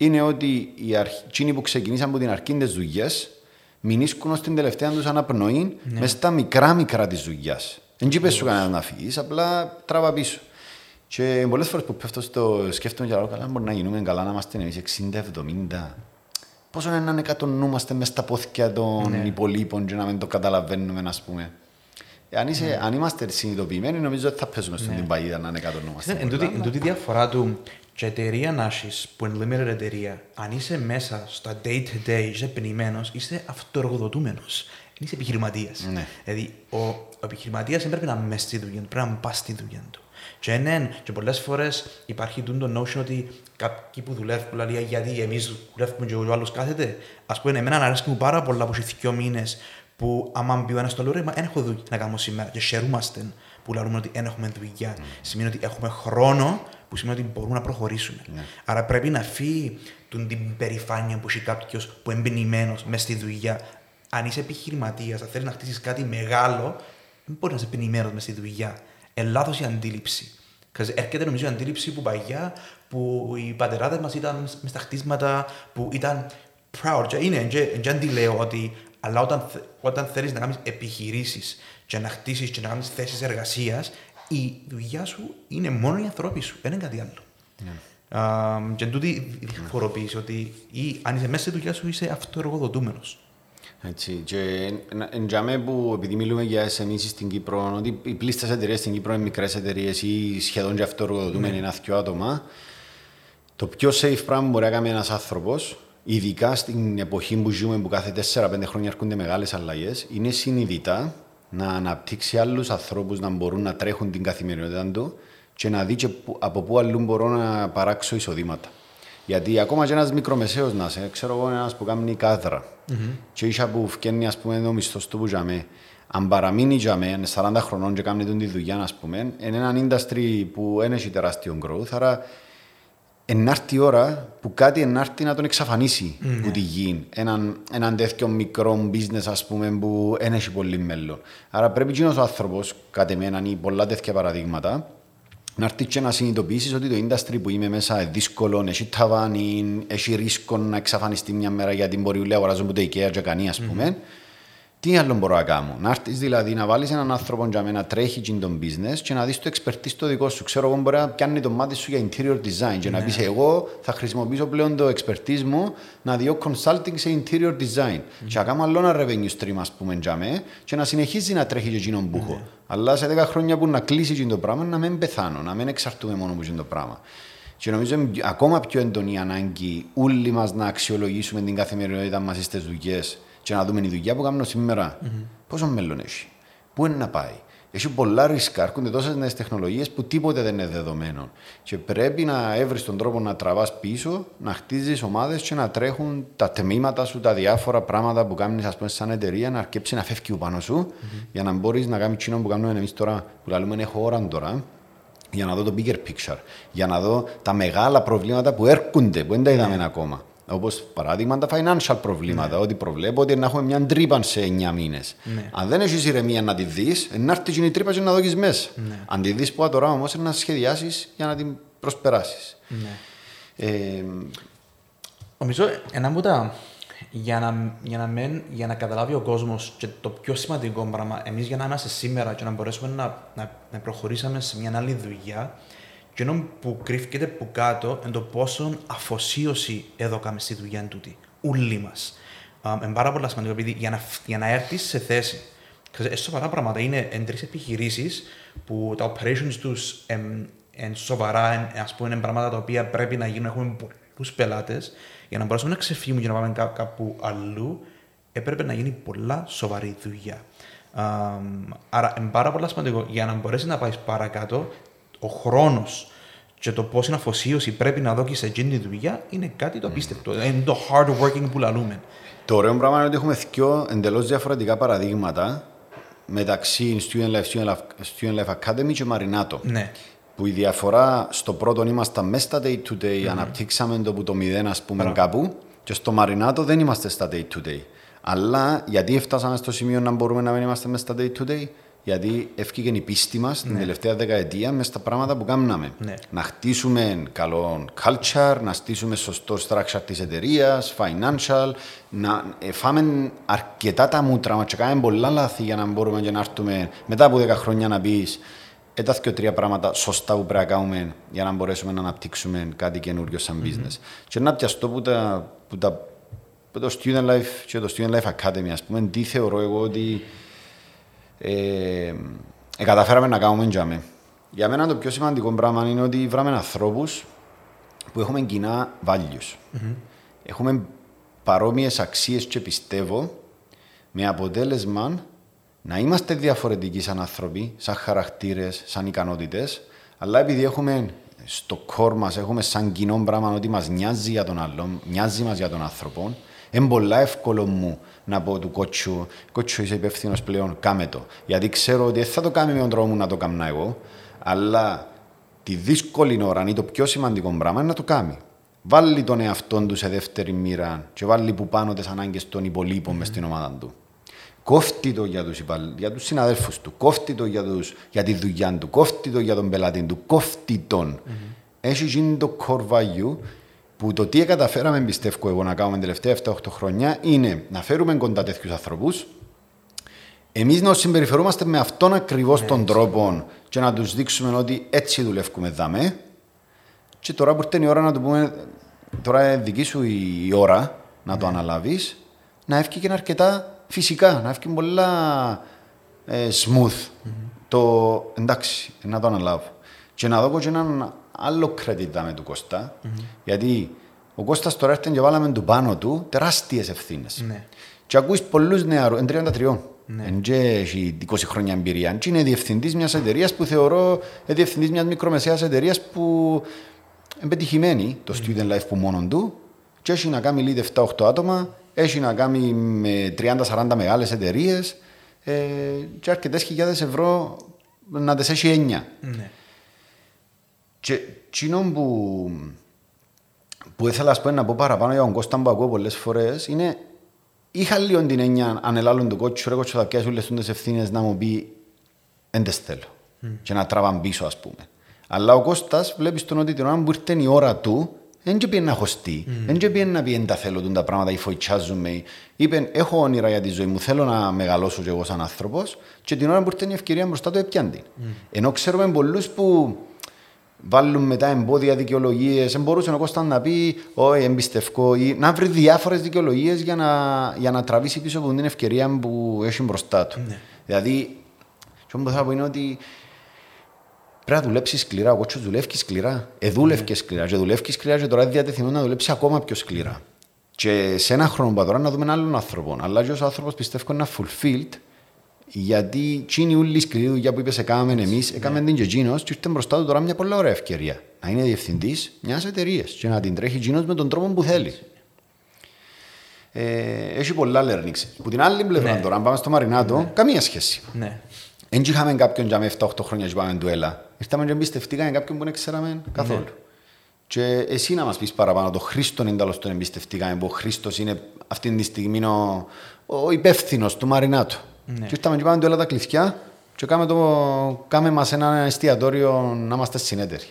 είναι ότι οι αρχικοί που ξεκινήσαν από την αρχή τη δουλειά μηνίσκουν ω την τελευταία τους αναπνοή ναι. μέσα στα μικρά μικρά της δουλειάς. Δεν είπε σου κανένα να φύγεις, απλά τράβα πίσω. Και πολλές φορές που πέφτω στο σκέφτομαι για καλά, μπορεί να γίνουμε καλά να είμαστε εμείς 60-70. Πόσο είναι να εκατονούμαστε μέσα στα πόθηκια των ναι. υπολείπων και να μην το καταλαβαίνουμε, α πούμε. αν, είσαι, αν είμαστε συνειδητοποιημένοι, νομίζω ότι θα παίζουμε στην την παγίδα να είναι κάτω Ναι, εν τούτη- εν τούτη διαφορά του και εταιρεία να έχεις, που είναι limited εταιρεία, αν είσαι μέσα στα day to day, είσαι πενημένος, είσαι αυτοεργοδοτούμενος. Δεν είσαι επιχειρηματίας. Ναι. Δηλαδή, ο, ο επιχειρηματίας δεν πρέπει να είναι μέσα στη δουλειά του, πρέπει να πας στη δουλειά του. Και, ναι, και πολλές φορές υπάρχει τούτο το notion ότι κάποιοι που δουλεύουν, που λέει γιατί εμείς δουλεύουμε και ο άλλος κάθεται. Ας πούμε, εμένα αρέσει μου πάρα πολλά που έχει δύο μήνες που άμα μπει ο ένας στο λέω, «Ρε, μα δεν έχω δουλειά να κάνω σήμερα και χαιρούμαστε που λέμε ότι δεν έχουμε δουλειά. Σημαίνει ότι έχουμε χρόνο που σημαίνει ότι μπορούμε να προχωρήσουμε. Άρα πρέπει να φύγει τον- την περηφάνεια που έχει κάποιος που είναι πενημένος μέσα στη δουλειά. Αν είσαι επιχειρηματίας, αν θέλεις να χτίσεις κάτι μεγάλο, δεν μπορείς να είσαι πενημένο μέσα στη δουλειά. Ε, λάθος η αντίληψη. Because έρχεται νομίζω η αντίληψη που παγιά, που οι πατεράδες μας ήταν μες στα χτίσματα, που ήταν proud. Και είναι, και, και αντιλέω ότι, αλλά όταν, θε- όταν θέλεις να κάνεις επιχειρήσεις και να χτίσεις και να κάνεις θέσεις εργασίας, η δουλειά σου είναι μόνο οι ανθρώποι σου, δεν είναι κάτι άλλο. Α, και τούτη η διαφοροποίηση ότι ή, αν είσαι μέσα στη δουλειά σου είσαι αυτοεργοδοτούμενος. Έτσι, και εν- εν τζαμέ που επειδή μιλούμε για SMEs στην Κύπρο, ότι οι πλήστες εταιρείες στην Κύπρο είναι μικρές εταιρείες ή σχεδόν και αυτοεργοδοτούμενοι είναι δυο άτομα, το πιο safe πράγμα που μπορεί να κάνει ένας άνθρωπος, ειδικά στην εποχή που ζούμε που κάθε 4-5 χρόνια έρχονται μεγάλες αλλαγές, είναι συνειδητά να αναπτύξει άλλους ανθρώπους να μπορούν να τρέχουν την καθημερινότητα του και να δει και που- από πού αλλού μπορώ να παράξω εισοδήματα. Γιατί ακόμα και ένας μικρομεσαίος να είσαι, ξέρω εγώ ένας που κάνει κάδρα και ίσα που φκένει ας πούμε ο μισθός του που τζαμέ, αν παραμείνει τζαμέ, είναι 40 χρονών και κάνει τον τη δουλειά ας πούμε, είναι έναν industry που δεν έχει τεράστιο growth, άρα ενάρτη η ώρα που κάτι ενάρτη να τον εξαφανίσει που τη γη. Έναν, έναν τέτοιο μικρό business ας πούμε που δεν έχει πολύ μέλλον. Άρα πρέπει εκείνος ο άνθρωπος, κατ' εμένα ή πολλά τέτοια παραδείγματα, να έρθει και να συνειδητοποιήσεις ότι το industry που είμαι μέσα είναι δύσκολο, έχει ταβάνι, έχει ρίσκο να εξαφανιστεί μια μέρα γιατί μπορεί να αγοράζουν που το IKEA και κανεί ας πούμε. Τι άλλο μπορώ να κάνω; Να έρθεις δηλαδή να βάλεις έναν άνθρωπο για μένα τρέχει και τον business και να δεις το expertise το δικό σου. Ξέρω εγώ μπορεί να πιάνει το μάτι σου για interior design και να πεις εγώ θα χρησιμοποιήσω πλέον το expertise μου να διώ consulting σε interior design. Και να κάνω άλλο ένα revenue stream ας πούμε για μέ και να συνεχίζει να τρέχει και εκείνον που έχω. Αλλά σε 10 χρόνια που να κλείσει εκείνο το πράγμα να μην πεθάνω, να μην εξαρτούμε μόνο από εκείνο το πράγμα. Και νομίζω είναι ακόμα πιο έντονη η ανάγκη όλοι μας να αξιολογήσουμε την καθημερινότητα μας στις δουλειές και να δούμε η δουλειά που κάνουμε σήμερα. Πόσο μέλλον έχει, πού είναι να πάει; Έχει πολλά ρίσκα, έρχονται τόσες νέες τεχνολογίες που τίποτε δεν είναι δεδομένο. Και πρέπει να έβρεις τον τρόπο να τραβάς πίσω, να χτίζεις ομάδες και να τρέχουν τα τμήματα σου, τα διάφορα πράγματα που κάνεις, ας πούμε, σαν εταιρεία, να αρκέψει να φεύγει πάνω σου, για να μπορείς να κάνεις εκείνο που κάνουμε εμείς τώρα, που λέμε έχω ώρα τώρα, για να δω το bigger picture, για να δω τα μεγάλα προβλήματα που έρχονται, που δεν τα είδαμε ακόμα. Όπως παράδειγμα τα financial προβλήματα, ότι προβλέπω ότι να έχουμε μια τρύπα σε 9 μήνες. Αν δεν έχεις ηρεμία να τη δεις, να έρθει και η τρύπα και να δω μέσα. Αν τη δεις που τώρα όμως να σχεδιάσεις για να την προσπεράσεις. Ε, Νομίζω ένα από τα. Για να, για, να μεν, για να καταλάβει ο κόσμος και το πιο σημαντικό πράγμα, εμείς για να είμαστε σήμερα και να μπορέσουμε να, να, να προχωρήσαμε σε μια άλλη δουλειά, και ενώ που κρύφεται που κάτω είναι το πόσο αφοσίωση έδωκαμε στη δουλειά τούτη. Ούλοι μας. Είναι πάρα πολύ σημαντικό επειδή για να, για να έρθεις σε θέση. Ξέρεις, ε, σοβαρά πράγματα. Είναι τρεις επιχειρήσεις που τα operations τους είναι σοβαρά, ας πούμε, είναι πράγματα τα οποία πρέπει να γίνουν. Έχουμε πολλούς πελάτες. Για να μπορέσουμε να ξεφύγουμε και να πάμε κά- κάπου αλλού, έπρεπε να γίνει πολλά σοβαρή δουλειά. Αμ, άρα, είναι πάρα πολύ σημαντικό για να μπορέσεις να πάεις παρακάτω, ο χρόνος και το πόση αφοσίωση πρέπει να δώσει σε εκείνη τη δουλειά είναι κάτι το απίστευτο. Είναι το hard working που λαλούμε. Το ωραίο πράγμα είναι ότι έχουμε δύο εντελώς διαφορετικά παραδείγματα μεταξύ Student Life, Student Life, Student Life Academy και Marinato. Ναι. Που η διαφορά στο πρώτο είμαστε μέσα στα day to day, αναπτύξαμε το που το μηδέν, ας πούμε, κάπου, και στο Marinato δεν είμαστε στα day to day. Αλλά γιατί φτάσαμε στο σημείο να μπορούμε να μην είμαστε μέσα στα day to day, γιατί έφυγε η πίστη μας την τελευταία δεκαετία μέσα στα πράγματα που κάναμε. Ναι. Να χτίσουμε καλό culture, να στήσουμε σωστό structure της εταιρείας, financial, να ε, φάμε αρκετά τα μούτρα μας και κάνουμε πολλά λάθη για να μπορούμε και να έρθουμε μετά από 10 χρόνια να πεις ε, τα δύο τρία πράγματα σωστά που πρέπει να κάνουμε για να μπορέσουμε να αναπτύξουμε κάτι καινούριο σαν business. Και να πιαστώ που, τα, που, τα, που το Student Life και το Student Life Academy, ας πούμε, τι θεωρώ εγώ ότι ε, ε, καταφέραμε να κάνουμε τζάμε. Για μένα το πιο σημαντικό πράγμα είναι ότι βράμε ανθρώπους που έχουμε κοινά values. Έχουμε παρόμοιες αξίες και πιστεύω με αποτέλεσμα να είμαστε διαφορετικοί σαν άνθρωποι, σαν χαρακτήρες, σαν ικανότητες, αλλά επειδή έχουμε στο κόρ μας, έχουμε σαν κοινό πράγμα ότι μας νοιάζει για τον άλλον, νοιάζει μας για τον άνθρωπο, είναι πολύ εύκολο μου να πω του κότσου, κότσου είσαι υπεύθυνος πλέον, κάμε το. Γιατί ξέρω ότι δεν θα το κάνει με τον τρόπο μου να το κάνω εγώ, αλλά τη δύσκολη ώρα ή το πιο σημαντικό πράγμα είναι να το κάνει. Βάλει τον εαυτό του σε δεύτερη μοίρα και βάλει που πάνω τις ανάγκες των υπολείπων mm-hmm. μες στην ομάδα του. Κόφτει το για, τους, για τους συναδέλφους του, κόφτει το για, τους, για τη δουλειά του, κόφτει το για τον πελάτη του, κόφτει τον. Mm-hmm. Έχει γίνει το core value που το τι καταφέραμε, πιστεύω εγώ, να κάνουμε τελευταία 7-8 χρόνια είναι να φέρουμε κοντά τέτοιους ανθρώπους, εμείς να συμπεριφερόμαστε με αυτόν ακριβώς τον ναι, τρόπο και να τους δείξουμε ότι έτσι δουλεύουμε δάμε. Και τώρα που ήρθε η ώρα να του πούμε, τώρα είναι δική σου η ώρα να το ναι. αναλάβεις, να έφυγε και αρκετά φυσικά, να έφυγε πολλά ε, smooth. Το εντάξει, να το αναλάβω. Και να δω και έναν άλλο credit με του Κώστα, mm-hmm. γιατί ο Κώστας τώρα έρθει και βάλαμε του πάνω του τεράστιες ευθύνες. Ναι. Και ακούεις πολλούς νεαρούς, εν 33, ναι. εν έχει 20 χρόνια εμπειρία. Και είναι διευθυντής μιας εταιρείας που θεωρώ είναι διευθυντής μιας μικρομεσαίας εταιρείας που είναι πετυχημένη το student life που μόνο του και έχει να κάνει lead 7-8 άτομα, έχει να κάνει με 30-40 μεγάλες εταιρείες ε, και αρκετές χιλιάδες ευρώ να τι έχει 9. Ναι. Και εκείνο που, που ήθελα πω, να πω παραπάνω για τον Κώστα που ακούω πολλές φορές είναι είχα λίγο την έννοια αν ελάλλον του κότσου, ρε κότσου θα πιάσει όλες τις ευθύνες να μου πει δεν τις θέλω mm. και να τραβάν πίσω ας πούμε. Αλλά ο Κώστας βλέπεις τον ότι την ώρα που ήρθε η ώρα του δεν και πήγαινε να χωστεί, δεν και πήγαινε να πει δεν τα θέλω τα πράγματα ή φοητσάζουμε. Είπε έχω όνειρα για τη ζωή μου, θέλω να μεγαλώσω κι εγώ σαν άνθρωπος και την ώρα που ήρθε η ευκαιρία μπροστά του έπιαν Mm. Ενώ ξέρουμε πολλούς που βάλουν μετά εμπόδια δικαιολογίες. Δεν μπορούσε ο Κώστας να πει, Όχι, εμπιστευκό, ή να βρει διάφορες δικαιολογίες για να, για να τραβήσει πίσω από την ευκαιρία που έχει μπροστά του. Ναι. Δηλαδή, αυτό που θα πω είναι ότι πρέπει να δουλέψεις σκληρά. Ο κότσος δουλεύει σκληρά. Εδούλευε ναι. σκληρά. Και δουλεύει σκληρά, και τώρα διατεθειμένος να δουλέψει ακόμα πιο σκληρά. Και σε ένα χρόνο που τώρα να δούμε έναν άλλον άνθρωπο. Αλλά και ο άνθρωπος πιστεύω είναι fulfilled γιατί είναι όλη η σκληρή δουλειά που είπε, έκαναμε εμείς, έκαμε την και εκείνος, και ήρθε μπροστά του τώρα μια πολύ ωραία ευκαιρία. Να είναι διευθυντής μιας εταιρείας και να την τρέχει εκείνος με τον τρόπο που θέλει. Ε, έχει πολλά learnings. Που την άλλη πλευρά ναι. τώρα, αν πάμε στο Μαρινάτο, ναι. καμία σχέση. Ναι. Δεν είχαμε κάποιον για 7-8 χρόνια και πάμε ντουέλα. Ήρθαμε και εμπιστευτήκαμε κάποιον που δεν ξέραμε καθόλου. Ναι. Και εσύ να μας πεις παραπάνω, το Χρήστο είναι τέλο τον εμπιστευτήκαμε, που ο Χρήστος είναι αυτή τη στιγμή ο, ο υπεύθυνος του Μαρινάτου. Ναι. Και ήρθαμε και πάμε όλα τα κλειδιά και κάμε, το, κάμε μας ένα εστιατόριο να είμαστε συνέτεροι.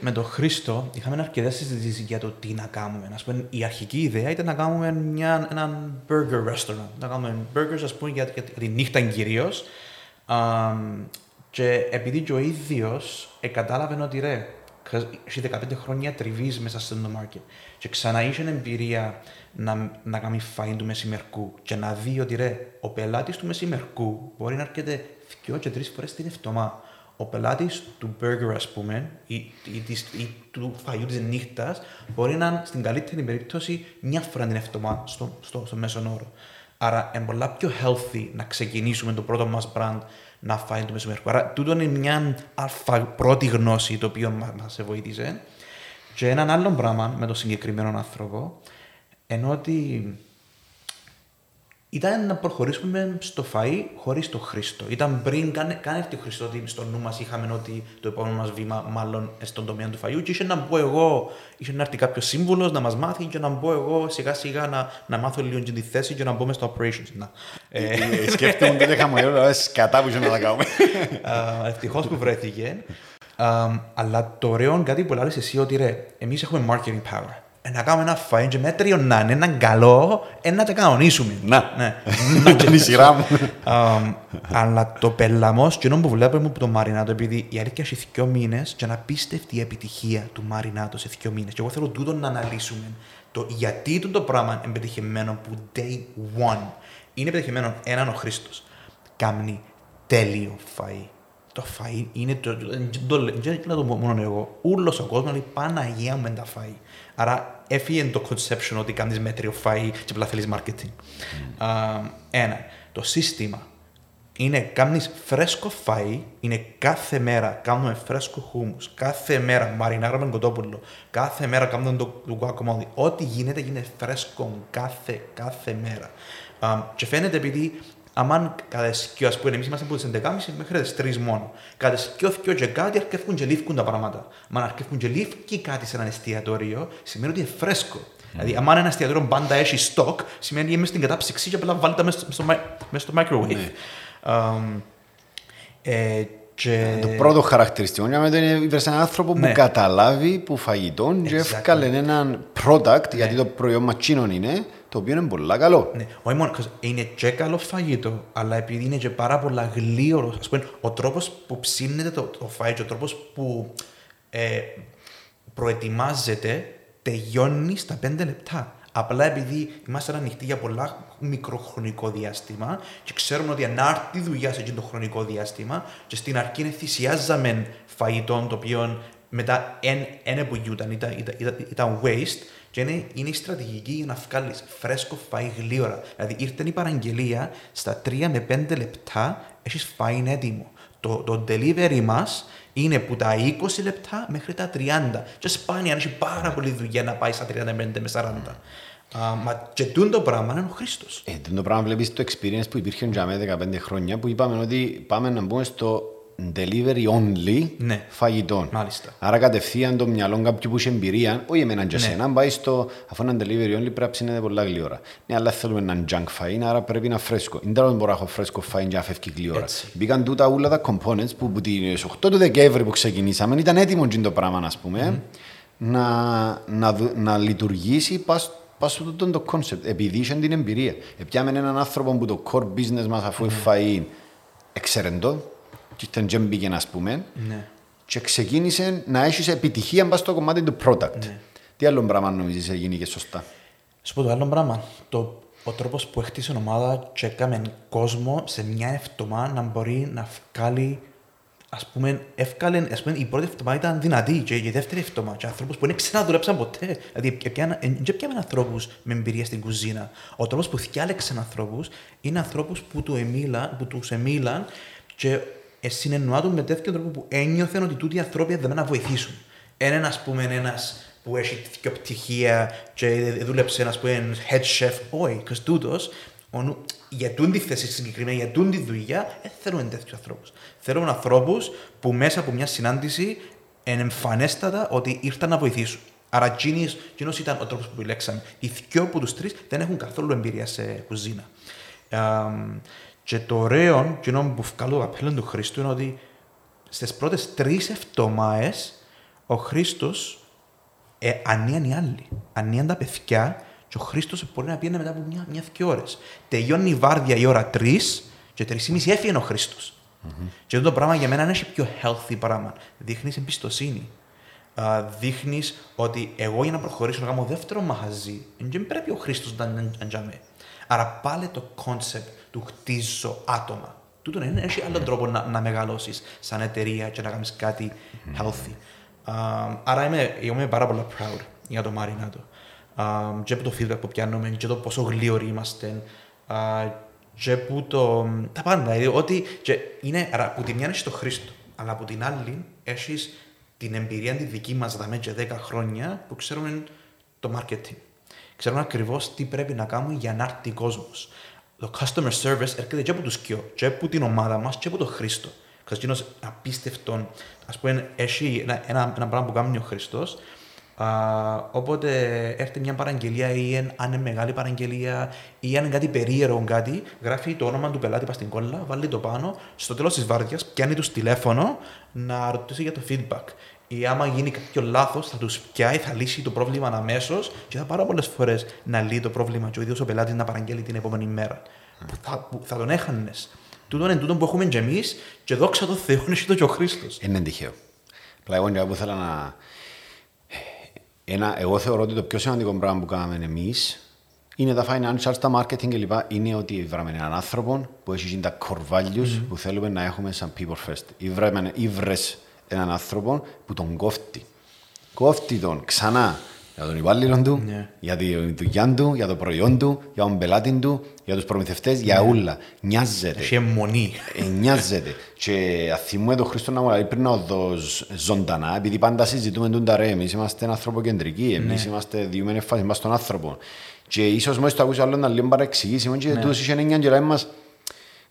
Με τον Χρήστο είχαμε αρκετές συζητήσεις για το τι να κάνουμε. Ας πούμε, η αρχική ιδέα ήταν να κάνουμε μια, έναν burger restaurant. Να κάνουμε burgers, ας πούμε, για, για τη νύχτα κυρίως. και επειδή και ο ίδιος κατάλαβε ότι ρε, έχεις 15 χρόνια τριβής μέσα στο market και ξανά είχε εμπειρία να, να κάνει φάιν του μεσημερκού και να δει ότι ρε, ο πελάτης του μεσημερκού μπορεί να έρχεται δυο και τρεις φορές την εβδομάδα. Ο πελάτης του burger, ας πούμε, ή, ή, ή, ή του φαγιού της νύχτας, μπορεί να είναι στην καλύτερη περίπτωση μια φορά την εβδομάδα στο, στο, στο μέσον όρο. Άρα είναι πολλά πιο healthy να ξεκινήσουμε το πρώτο μας brand να φάει το μεσημέρι. Άρα τούτο είναι μια αλφα πρώτη γνώση το οποίο μα βοήθησε. Και έναν άλλο πράγμα με τον συγκεκριμένο άνθρωπο ενώ ότι ήταν να προχωρήσουμε στο φαΐ χωρίς το Χρήστο. Ήταν πριν καν, καν έρθει ο Χριστό ότι στο νου μας είχαμε ότι το επόμενο μας βήμα μάλλον στον τομέα του φαΐου και είχε να μπω εγώ, είχε να έρθει κάποιος σύμβουλος να μας μάθει και να μπω εγώ σιγά σιγά να, να μάθω λίγο τη θέση και να μπω μέσα στο operations. Να. Ε, ε, σκέφτομαι ότι είχαμε όλο, κατά που να τα κάνουμε. Ευτυχώς που βρέθηκε. αλλά το ωραίο κάτι που λέει εσύ ότι ρε, εμείς έχουμε marketing power να κάνουμε ένα φάιν και μέτριο να είναι έναν καλό, να τα κανονίσουμε. Να, ναι. να είναι η σειρά μου. αλλά το πελαμό, και ενώ που βλέπουμε από το Μαρινάτο, επειδή η αλήθεια έχει δύο μήνες και να πίστευτη η επιτυχία του Μαρινάτο σε δύο μήνες. Και εγώ θέλω τούτο να αναλύσουμε το γιατί το πράγμα είναι πετυχημένο που day one. Είναι πετυχημένο έναν ο Χρήστος. Κάμνει τέλειο φαΐ. Το φαΐ είναι το. Δεν το, δεν το μόνο εγώ. Όλο ο κόσμος λέει Παναγία με τα φαΐ. Άρα έφυγε το conception ότι κάνεις μέτριο φαΐ και απλά θέλεις marketing. Mm. ένα. Το σύστημα είναι κάνεις φρέσκο φαΐ, είναι κάθε μέρα κάνουμε φρέσκο χούμους, κάθε μέρα μαρινάρουμε κοτόπουλο, κάθε μέρα κάνουμε το, το guacamole. Ό,τι γίνεται γίνεται φρέσκο κάθε, κάθε μέρα. Um, και φαίνεται επειδή αν κάθε σκιο, ας πούμε, εμείς είμαστε από τις 11.30 μέχρι τις 3 μόνο. Κάθε σκιο, σκιο και κάτι αρκεύουν και λήφκουν τα πράγματα. Αν αρκεύουν και λήφκει κάτι σε ένα εστιατόριο, σημαίνει ότι είναι φρέσκο. Mm. Δηλαδή, αν ένα εστιατόριο πάντα έχει στόκ, σημαίνει ότι είμαι στην κατάψυξη και απλά βάλτε τα μέσα στο, στο, στο microwave. Mm. Ε, και... Το πρώτο χαρακτηριστικό για μένα είναι έναν άνθρωπο ναι. που καταλάβει που φαγητό exactly. και έφκαλε έναν product, ναι. γιατί το προϊόν ματσίνων είναι, το οποίο είναι πολύ καλό. Ναι. Όχι μόνο, είναι και καλό φαγητό, αλλά επειδή είναι και πάρα πολύ γλύωρος, ας πούμε, ο τρόπος που ψήνεται το, το φαγητό, ο τρόπος που ε, προετοιμάζεται, τελειώνει στα πέντε λεπτά. Απλά επειδή είμαστε ανοιχτοί για πολλά μικροχρονικό διάστημα και ξέρουμε ότι αν έρθει δουλειά σε αυτό το χρονικό διάστημα και στην αρχή θυσιάζαμε φαγητό το οποίο μετά δεν που ήταν, ήταν, ήταν, ήταν waste και είναι, είναι η στρατηγική για να βγάλεις φρέσκο φαΐ γλύωρα. Δηλαδή ήρθε η παραγγελία στα 3 με 5 λεπτά έχεις φαΐ έτοιμο. Το, το delivery μας είναι που τα 20 λεπτά μέχρι τα 30. Και σπάνια αν έχει πάρα πολύ δουλειά να πάει στα 35 με 40. Uh, μα και το πράγμα είναι ο Χρήστος. Ε, το πράγμα βλέπεις το experience που υπήρχε για μένα 15 χρόνια που είπαμε ότι πάμε να μπούμε στο delivery only ναι. φαγητών. Μάλιστα. Άρα κατευθείαν το μυαλό κάποιου που έχει εμπειρία, όχι εμένα και ναι. εσένα, πάεις στο αφού είναι delivery only πρέπει να ψήνεται πολλά γλήορα. Ναι, αλλά θέλουμε έναν junk φαΐν, άρα πρέπει να φρέσκο. Είναι τώρα μπορώ να έχω φρέσκο φαΐν και να φεύγει γλήορα. Μπήκαν τούτα όλα τα components που, που τις 8 του Δεκέμβρη που ξεκινήσαμε ήταν έτοιμο το πράγμα, ας πούμε, mm. να, να, να, λειτουργήσει πας Πας το το concept, επειδή είχε την εμπειρία. Επιάμε έναν άνθρωπο που το core business μας αφού mm. φαΐ εξαιρεντό, και ήταν και μπήκε ας πούμε, ναι. και ξεκίνησε να έχεις επιτυχία πας στο κομμάτι του product. Ναι. Τι άλλο πράγμα νομίζεις έγινε και σωστά; Σου πω το άλλο πράγμα. Το, ο τρόπος που έχτισε η ομάδα και έκαμε κόσμο σε μια εβδομάδα να μπορεί να βγάλει ας πούμε, εύκαλε, ας πούμε, η πρώτη εβδομάδα ήταν δυνατή και η δεύτερη εβδομάδα και ανθρώπους που δεν ξαναδουλέψαν ποτέ. Δηλαδή, δεν πιάμε ανθρώπους με εμπειρία στην κουζίνα. Ο τρόπος που θυκιάλεξαν ανθρώπους είναι ανθρώπους που, του εμίλαν, που τους εμίλαν και συνεννοάτουν με τέτοιο τρόπο που ένιωθαν ότι τούτοι οι άνθρωποι δεν να βοηθήσουν. Ένα, ας πούμε, ένας που έχει δύο πτυχία και δούλεψε, ας πούμε, head chef, όχι, because τούτος για τούν τη θέση συγκεκριμένα, για τούν τη δουλειά, δεν θέλουμε τέτοιους ανθρώπους. Θέλουμε ανθρώπους που μέσα από μια συνάντηση είναι εμφανέστατα ότι ήρθαν να βοηθήσουν. Άρα, εκείνο ήταν ο τρόπος που επιλέξαμε. Οι δυο από τους τρεις δεν έχουν καθόλου εμπειρία σε κουζίνα. Και το ωραίο, εκείνο που βγάλω το απέλον του Χρήστου, είναι ότι στις πρώτες τρεις εβδομάδε ο Χρήστος ε, ανίαν οι άλλοι. Ανίαν τα παιδιά και ο Χρήστος μπορεί να πήγαινε μετά από μια, μια δύο ώρες. Τελειώνει η βάρδια η ώρα τρεις και τρεις ή μισή έφυγε ο Χρήστος. Mm-hmm. Και αυτό το πράγμα για μένα είναι πιο healthy πράγμα. Δείχνεις εμπιστοσύνη. Uh, Δείχνεις ότι εγώ για να προχωρήσω να κάνω δεύτερο μαχαζί, δεν πρέπει ο Χρήστος να είναι Άρα πάλι το concept του χτίζω άτομα. Τούτο είναι, έχει άλλο τρόπο να, να μεγαλώσεις σαν εταιρεία και να κάνεις κάτι healthy. Uh, άρα είμαι, είμαι πάρα πολύ proud για το Μαρινάτο και από το feedback που πιάνουμε και το πόσο γλύωροι είμαστε και που το... τα πάντα, δηλαδή ότι και είναι, άρα, που τη μια έχεις το Χρήστο, αλλά από την άλλη έχεις την εμπειρία τη δική μας δαμέ και 10 χρόνια που ξέρουμε το marketing. Ξέρουμε ακριβώς τι πρέπει να κάνουμε για να έρθει ο κόσμος. Το customer service έρχεται και από τους σκιό, και από την ομάδα μας, και από τον Χρήστο. Ξέρετε, απίστευτο. Α πούμε, έχει ένα, ένα, ένα πράγμα που κάνει ο Χριστό, Uh, όποτε έρθει μια παραγγελία ή αν είναι μεγάλη παραγγελία ή αν είναι κάτι περίεργο κάτι, γράφει το όνομα του πελάτη πας στην κόλλα, βάλει το πάνω, στο τέλος της βάρδιας πιάνει τους τηλέφωνο να ρωτήσει για το feedback. Ή άμα γίνει κάποιο λάθος, θα τους πιάει, θα λύσει το πρόβλημα αμέσω και θα πάρα πολλές φορές να λύει το πρόβλημα και ο ίδιος ο πελάτης να παραγγέλει την επόμενη μέρα. Που θα, που θα τον έχανες. Τούτο είναι τούτο που έχουμε και εμείς και δόξα τω Θεώ είναι το και ο Χρήστος. Είναι τυχαίο. Πλά, εγώ που ήθελα να ένα, εγώ θεωρώ ότι το πιο σημαντικό πράγμα που κάναμε εμείς είναι τα financial, τα marketing κλπ. Είναι ότι βράμε έναν άνθρωπο που έχει τα core values που θέλουμε να έχουμε σαν people first. Ή βρες έναν άνθρωπο που τον κόφτει. Κόφτει τον ξανά για τον υπάλληλο του, Ναι. για τη δουλειά του, για το προϊόν του, για τον πελάτη του, για τους προμηθευτές, για ούλα. Νοιάζεται. Έχει αιμονή. Ε, νοιάζεται. Και θυμούμαι τον Χρήστο να μου λέει πριν να δω ζωντανά, επειδή πάντα συζητούμε τον τα ρε, εμείς είμαστε ανθρωποκεντρικοί, εμείς είμαστε διούμενοι φάση, είμαστε τον άνθρωπο. Και ίσως μόλις το ακούσει άλλο να λίγο παρεξηγήσει, και τους είχε εννιά και λέει μας,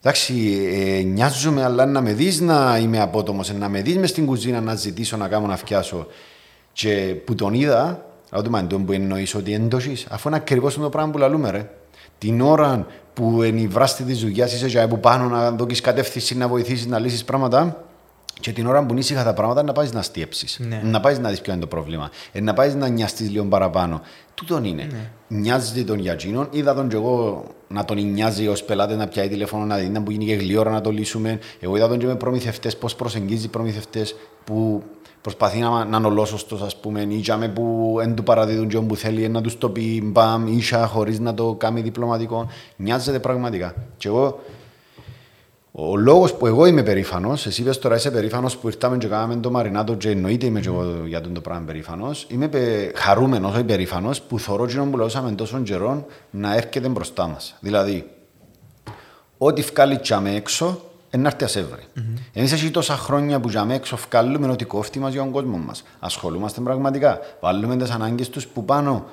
εντάξει, ε, νοιάζομαι, αλλά να με δεις να είμαι απότομος, ε, να με δεις μες στην κουζίνα να ζητήσω, να κάνω, να φτιάσω. Και που τον είδα, λέω του «Μα, εντός που εννοείς ότι εντός αφού είναι ακριβώς το πράγμα που λαλούμε ρε. Την ώρα που ενυβράστη της δουλειάς είσαι και από πάνω να δώσει κατεύθυνση, να βοηθήσεις να λύσεις πράγματα. Και την ώρα που είναι ήσυχα τα πράγματα να πάεις να στιέψεις. Ναι. Να πάεις να δεις ποιο είναι το πρόβλημα. Ε, να πάεις να νοιαστείς λίγο παραπάνω. Τούτον είναι. Ναι. Νοιάζεται τον για εκείνον. Είδα τον και εγώ να τον νοιάζει ως πελάτη να πιάει τηλέφωνο, να δει να που γίνει και γλύωρα να το λύσουμε. Εγώ είδα τον και με προμηθευτές, πώς προσεγγίζει προμηθευτές που προσπαθεί να, να είναι ολόσωστος, ας πούμε, ή τζάμε που δεν του παραδίδουν και που θέλει να τους το πει μπαμ, ίσα, χωρίς να το κάνει διπλωματικό. Νοιάζεται πραγματικά. Και εγώ, ο λόγος που εγώ είμαι περήφανος, εσύ είπες τώρα είσαι περήφανος που ήρθαμε και κάναμε το Μαρινάτο και εννοείται είμαι και εγώ για τον το πράγμα περήφανος. Είμαι πε, χαρούμενος, όχι περήφανος, που θωρώ εκείνο που λαούσαμε τόσο καιρό να έρχεται μπροστά μας. Δηλαδή, ό,τι βγάλει τσάμε έξω, να έρθει ας έβρει. Mm-hmm. Εμείς έχει τόσα χρόνια που τσάμε έξω βγάλουμε ότι κόφτει μας για τον κόσμο μας. Ασχολούμαστε πραγματικά. Βάλουμε τις ανάγκες τους που πάνω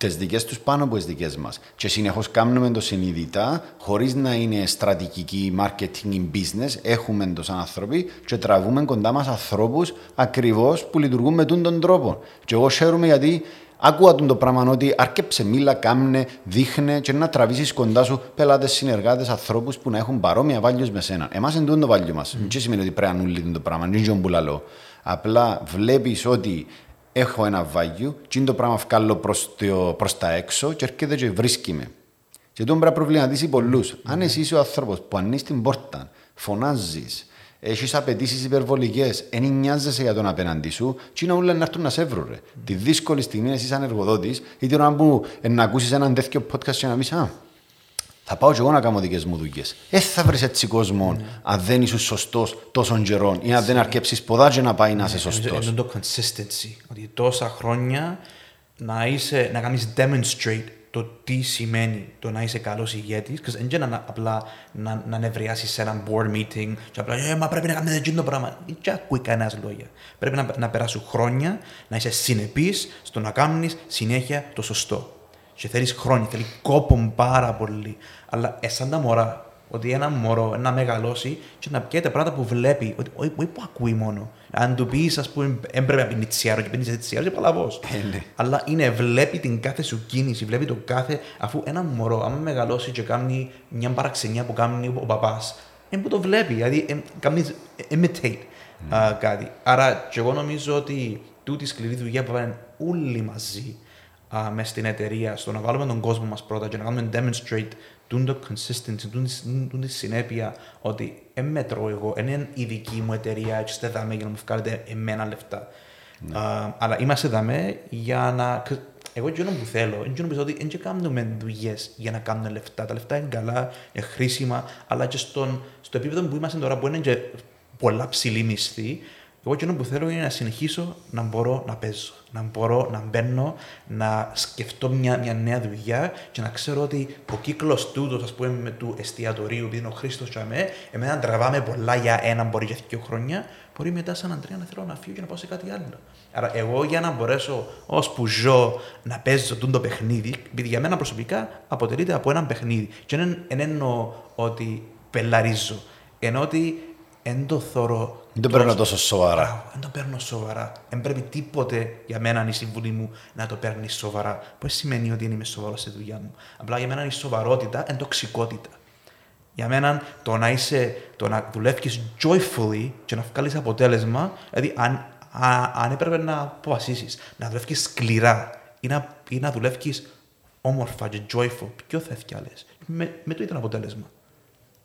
τις δικές τους πάνω από τις δικές μας. Και συνεχώς κάνουμε το συνειδητά, χωρίς να είναι στρατηγική marketing in business. Έχουμε το σαν άνθρωποι και τραβούμε κοντά μας ανθρώπους ακριβώς που λειτουργούν με τον τρόπο. Και εγώ χαίρομαι γιατί Ακούω τον το πράγμα ότι αρκέψε μίλα, κάμνε, δείχνε και να τραβήσεις κοντά σου πελάτες, συνεργάτες, ανθρώπους που να έχουν παρόμοια βάλιο με σένα. Εμάς είναι το βάλιο μας. Δεν σημαίνει ότι πρέπει να νουλεί το πράγμα, δεν είναι που λαλώ. Απλά βλέπεις ότι έχω ένα value και είναι το πράγμα βγάλω προς, το, προς τα έξω και έρχεται και βρίσκει με. Και τον πρέπει να προβληματίσει πολλούς. Αν εσύ είσαι ο άνθρωπος που ανοίγεις την πόρτα, φωνάζεις, έχεις απαιτήσεις υπερβολικές, δεν νοιάζεσαι για τον απέναντί σου, τι είναι όλα να έρθουν να σε βρουν. Ρε. Τη δύσκολη στιγμή εσύ σαν εργοδότης, ή την ώρα που ε, να ακούσεις έναν τέτοιο podcast και να πεις Α, θα πάω και εγώ να κάνω δικέ μου δουλειέ. Δεν θα βρει έτσι κόσμο αν δεν είσαι σωστό τόσων καιρών ή αν δεν αρκέψει ποδά και να πάει να είσαι σωστό. Είναι το consistency. Ότι τόσα χρόνια να, είσαι, να κάνεις demonstrate το τι σημαίνει το να είσαι καλός ηγέτης. Δεν είναι να, απλά να, να νευριάσεις σε ένα board meeting και απλά ε, μα πρέπει να κάνεις εκείνο το πράγμα. Δεν ακούει κανένας λόγια. Πρέπει να, να περάσουν χρόνια, να είσαι συνεπής στο να κάνεις συνέχεια το σωστό. Και θέλεις χρόνια, θέλει κόπο πάρα πολύ. Αλλά εσάν τα μωρά, ότι ένα μωρό να μεγαλώσει και να πιέται πράγματα που βλέπει, ότι όχι, όχι που ακούει μόνο. Αν του πεις, ας πούμε, έπρεπε να πίνεις τσιάρο και πίνεις τσιάρο, και παλαβός. Ε, ναι. Αλλά είναι, βλέπει την κάθε σου κίνηση, βλέπει το κάθε. Αφού ένα μωρό, άμα μεγαλώσει και κάνει μια παραξενιά που κάνει ο παπάς, είναι που το βλέπει, δηλαδή ε, κάνει imitate α, κάτι. Άρα, και εγώ νομίζω ότι τούτη σκληρή δουλειά που πάνε όλοι μαζί uh, μες στην εταιρεία, στο να βάλουμε τον κόσμο μας πρώτα και να κάνουμε demonstrate τούν το consistency, τούν τη- τούν τη συνέπεια ότι δεν μετρώ εγώ, δεν είναι η δική μου εταιρεία και είστε δάμε για να μου βγάλετε εμένα λεφτά. Uh, αλλά είμαστε δάμε για να... Εγώ εκείνο που θέλω, εκείνο που πιστεύω ότι δεν και κάνουμε δουλειές για να κάνουμε λεφτά. Τα λεφτά είναι καλά, είναι χρήσιμα, αλλά και στον, στο επίπεδο που είμαστε τώρα, που είναι και πολλά ψηλή μισθή, εγώ εκείνο που θέλω είναι να συνεχίσω να μπορώ να παίζω. Να μπορώ να μπαίνω, να σκεφτώ μια, μια νέα δουλειά και να ξέρω ότι ο κύκλος τούτος, ας πούμε, με του εστιατορίου, επειδή είναι ο Χρήστος Τσαμέ, εμένα τραβάμε πολλά για ένα, μπορεί για δύο χρόνια, μπορεί μετά σαν Αντρέα να θέλω να φύγω και να πάω σε κάτι άλλο. Άρα, εγώ για να μπορέσω ως που ζω να παίζω τούτο το παιχνίδι, επειδή για μένα προσωπικά αποτελείται από ένα παιχνίδι. Και δεν δεν εννοώ ότι πελαρίζω. Ενώ ότι δεν το θωρώ Δεν το παίρνω τόσο σοβαρά. Μπράβο, δεν το παίρνω σοβαρά. Δεν πρέπει τίποτε για μένα η συμβουλή μου να το παίρνεις σοβαρά. Που δεν σημαίνει ότι δεν είμαι σοβαρός στη δουλειά μου. Απλά για μένα η σοβαρότητα είναι τοξικότητα. Για μένα το να, είσαι, το να δουλεύεις joyfully και να βγάλεις αποτέλεσμα, δηλαδή αν, α, αν έπρεπε να αποφασίσεις να δουλεύεις σκληρά ή να, ή να δουλεύεις όμορφα και joyful, ποιο θα έφτιαλες; Με, με το ίδιο αποτέλεσμα.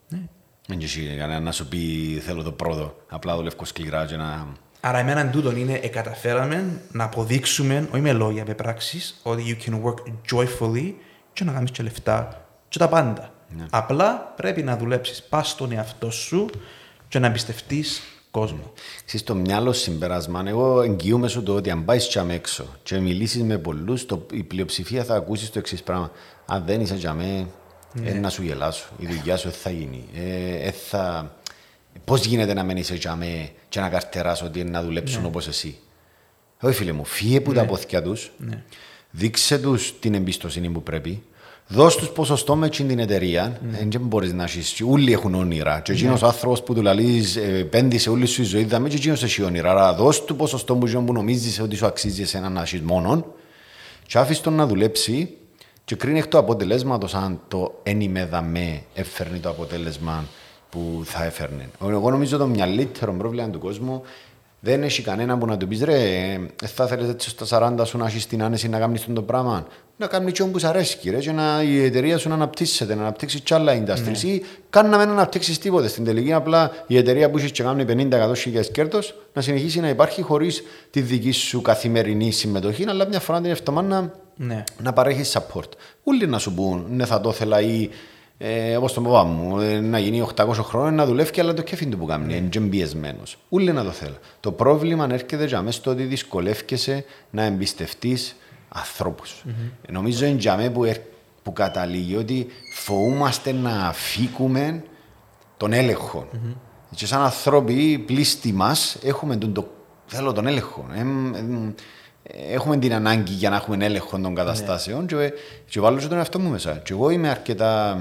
Ναι. Δεν έχει κανένα να σου πει θέλω το πρώτο. Απλά δουλεύω σκληρά και να... Άρα εμένα εν τούτον είναι εκαταφέραμε να αποδείξουμε, όχι με λόγια, με πράξεις, ότι you can work joyfully και να κάνεις και λεφτά και τα πάντα. Απλά πρέπει να δουλέψεις. Πας στον εαυτό σου και να εμπιστευτείς κόσμο. Ξέρεις, στο μυαλό συμπεράσμα, εγώ εγγυούμαι σου το ότι αν πάεις τσαμ έξω και μιλήσεις με πολλούς, η πλειοψηφία θα ακούσει το εξής πράγμα. Αν δεν είσαι τσαμέ, ναι. ε, να σου γελάσω. Η δουλειά σου θα γίνει. Ε, ε, θα... Πώς γίνεται να μένει σε τσαμέ και να καρτεράσω ότι να δουλέψουν ναι. όπως εσύ; Όχι, φίλε μου, φύγε που ναι. τα πόθηκια τους, ναι. δείξε τους την εμπιστοσύνη που πρέπει, Δώσ' τους ποσοστό με την εταιρεία, δεν mm. μπορείς να έχεις, όλοι έχουν όνειρα. Και εκείνος ο άνθρωπος που του λαλείς επένδυσε όλη σου η ζωή, δάμε και εκείνος έχει όνειρα. Άρα δώσ' του ποσοστό που, που νομίζεις ότι σου αξίζει εσένα να έχεις μόνον και άφησε τον να δουλέψει και κρίνει εκ του αποτελέσματος αν το εν είμαι δαμέ έφερνει το αποτέλεσμα που θα έφερνε. Εγώ νομίζω το μυαλύτερο πρόβλημα του κόσμου δεν έχει κανένα που να του πεις ρε, ε, θα θέλεις έτσι στα 40 σου να έχεις την άνεση να κάνεις το πράγμα. Να κάνει και όπου αρέσει, ρε, και να, η εταιρεία σου να αναπτύσσεται, να αναπτύξει κι άλλα industries. Ναι. Ή καν να μην αναπτύξεις τίποτε. Στην τελική, απλά η εταιρεία που έχεις και κάνει 50-100 χιλιάδες κέρδος να συνεχίσει να υπάρχει χωρίς τη δική σου καθημερινή συμμετοχή, αλλά μια φορά την εβδομάδα να, ναι. να παρέχεις support. Όλοι να σου πούν, ναι, θα το ήθελα ή ε, Όπως τον παπά μου, ε, να γίνει 800 χρόνια να δουλεύει, αλλά το κέφι του που κάνει, είναι εμπιεσμένος. Ούλε να το θέλω. Το πρόβλημα έρχεται για μέσα στο ότι δυσκολεύεσαι να εμπιστευτείς ανθρώπους. Mm-hmm. Νομίζω είναι για μένα που, που καταλήγει ότι φοβούμαστε να αφήκουμε τον έλεγχο. Mm-hmm. Και σαν άνθρωποι πλήστη μας έχουμε τον, το, θέλω τον έλεγχο. Ε, ε, έχουμε την ανάγκη για να έχουμε έλεγχο των καταστάσεων mm-hmm. και, και βάλω και τον εαυτό μου μέσα. Και εγώ είμαι αρκετά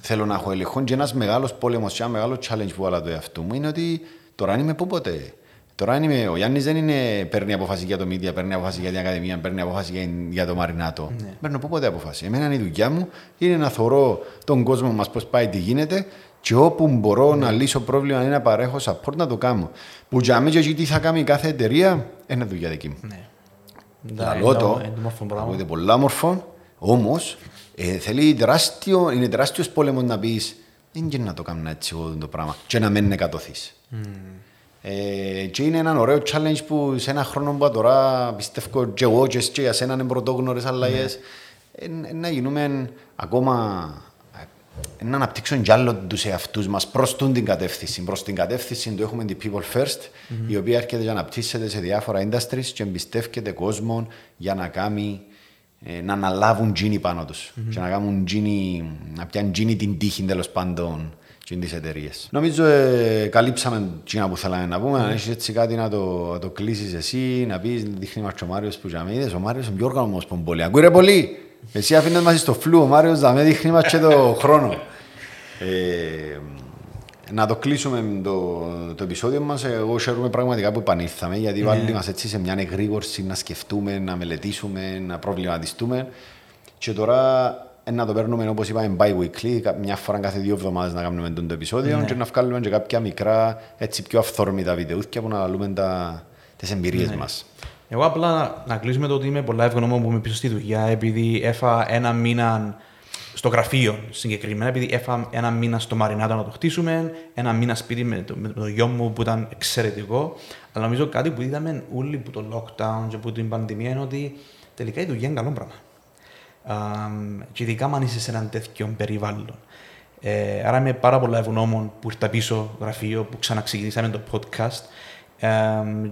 θέλω να έχω έλεγχο. Και ένας μεγάλος πόλεμος, ένα μεγάλο challenge που βάλα το εαυτό μου είναι ότι τώρα είμαι πού ποτέ. Τώρα είμαι, ο Γιάννης δεν είναι παίρνει απόφαση για το Media, παίρνει απόφαση για την Ακαδημία, παίρνει απόφαση για, για το Μαρινάτο. Ναι. Παίρνω πού ποτέ απόφαση. Εμένα η δουλειά μου είναι να θωρώ τον κόσμο μας πώς πάει, τι γίνεται και όπου μπορώ ναι. να λύσω πρόβλημα ή να παρέχω support να το κάνω. Που για μένα και τι θα κάνει κάθε εταιρεία είναι δουλειά δική μου. Ναι. Λαλό το, είναι πολλά μορφό, όμως ε, θέλει τεράστιο, είναι τεράστιος πόλεμος να πεις δεν και να το κάνω έτσι εγώ το πράγμα και να μην εκατοθείς. Mm. Ε, και είναι ένα ωραίο challenge που σε ένα χρόνο που τώρα πιστεύω και εγώ και για σένα είναι πρωτόγνωρες αλλαγές mm. ε, να γίνουμε ακόμα να αναπτύξουν κι άλλο τους εαυτούς μας προς την κατεύθυνση. Προς την κατεύθυνση του έχουμε την People First, mm-hmm. η οποία έρχεται για να αναπτύσσεται σε διάφορα industries και εμπιστεύεται κόσμο για να κάνει ε, να αναλάβουν τζίνι πάνω τους mm-hmm. και να κάνουν τζίνι, να πιάνουν τζίνι την τύχη τέλος πάντων και τις εταιρείες. Νομίζω ε, καλύψαμε τζίνα που θέλαμε να πούμε, mm-hmm. αν έχεις έτσι κάτι να το, να το κλείσεις εσύ, να πεις, δείχνει μας ο Μάριος που είδες, ο Μάριος είναι πιο οργανωμός που πολύ. Ακούει ρε πολύ, εσύ αφήνες μας στο φλού, ο Μάριος να με δείχνει μας και το χρόνο. Ε, να το κλείσουμε το, το επεισόδιο μας. Εγώ χαίρομαι πραγματικά που επανήλθαμε, γιατί ναι. βάλει μας έτσι σε μια εγρήγορση να σκεφτούμε, να μελετήσουμε, να προβληματιστούμε. Και τώρα να το παίρνουμε όπως είπαμε bi-weekly, μια φορά κάθε δύο εβδομάδες να κάνουμε το επεισόδιο ναι. και να βγάλουμε και κάποια μικρά έτσι πιο αυθόρμητα βιντεούθια που να λαλούμε τις εμπειρίες ναι. μας. Εγώ απλά να κλείσουμε το ότι είμαι πολλά ευγνώμων που είμαι πίσω στη δουλειά, επειδή έφα ένα μήνα στο γραφείο συγκεκριμένα, επειδή έφαμε ένα μήνα στο Μαρινάτο να το χτίσουμε, ένα μήνα σπίτι με το, με το γιο μου που ήταν εξαιρετικό. Αλλά νομίζω κάτι που είδαμε όλοι από το lockdown και από την πανδημία είναι ότι τελικά η δουλειά είναι καλό πράγμα. Um, και ειδικά αν είσαι σε έναν τέτοιο περιβάλλον. Ε, άρα είμαι πάρα πολλά ευγνώμων που ήρθα πίσω γραφείο, που ξαναξεκινήσαμε το podcast. Um,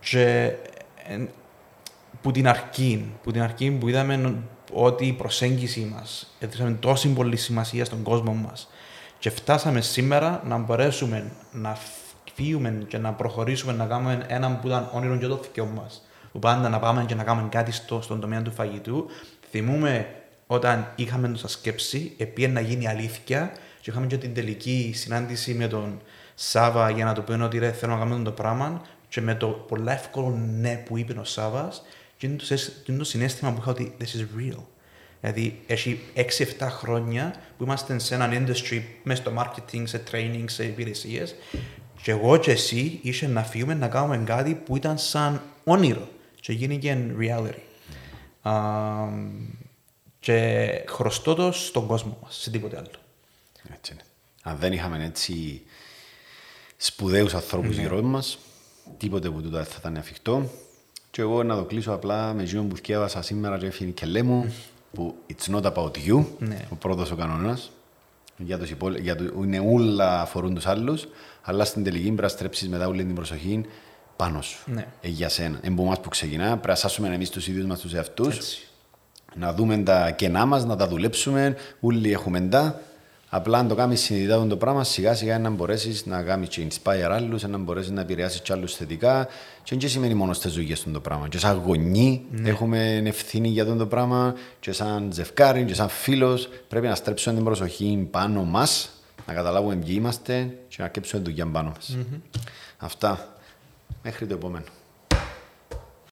και ε, που την αρχή, που την αρχή που είδαμε ότι η προσέγγιση μας έδωσαμε τόση πολύ σημασία στον κόσμο μας και φτάσαμε σήμερα να μπορέσουμε να φύγουμε και να προχωρήσουμε να κάνουμε έναν που ήταν όνειρο και το θείο μας. Που πάντα να πάμε και να κάνουμε κάτι στο, στον τομέα του φαγητού. Θυμούμε όταν είχαμε τόσα σκέψη, επί να γίνει αλήθεια και είχαμε και την τελική συνάντηση με τον Σάβα για να του πει ότι ρε, θέλω να κάνουμε το πράγμα και με το πολύ εύκολο ναι που είπε ο Σάβα, και είναι το συνέστημα που είχα ότι this is real. Δηλαδή, έχει 6-7 χρόνια που είμαστε σε έναν industry, μέσα στο marketing, σε training, σε υπηρεσίες. Και εγώ και εσύ είσαι να φύγουμε να κάνουμε κάτι που ήταν σαν όνειρο και γίνηκε reality. Um, και χρωστώ το στον κόσμο μας, σε τίποτε άλλο. Έτσι είναι. Αν δεν είχαμε έτσι σπουδαίους ανθρώπους mm-hmm. γύρω μας, τίποτε που τούτα θα ήταν εφικτό. Και εγώ να το κλείσω απλά με ζύο που θυκεύασα σήμερα και έφυγε και μου. που it's not about you, Ναι. ο πρώτος ο κανόνας, για τους υπόλοι... για το... είναι όλα αφορούν τους άλλους, αλλά στην τελική πρέπει να στρέψεις μετά όλη την προσοχή πάνω σου. Ναι. Ε, για σένα. Εμπό μας που ξεκινά, πρέπει να σάσουμε εμείς τους ίδιους μας τους εαυτούς, Έτσι. να δούμε τα κενά μας, να τα δουλέψουμε, όλοι έχουμε τα. Απλά αν το κάνεις συνειδητά το πράγμα, σιγά σιγά να μπορέσεις να κάνεις και inspire άλλους, να μπορέσεις να επηρεάσεις και άλλους θετικά. Και δεν σημαίνει μόνος στις δουλειές του το πράγμα. Και σαν γονεί έχουμε ευθύνη για αυτό το πράγμα, και σαν ζευκάρι, και σαν φίλος. Πρέπει να στρέψουμε την προσοχή πάνω μας, να καταλάβουμε ποιοι είμαστε και να κέψουμε δουλειά πάνω μας. Αυτά. Μέχρι το επόμενο.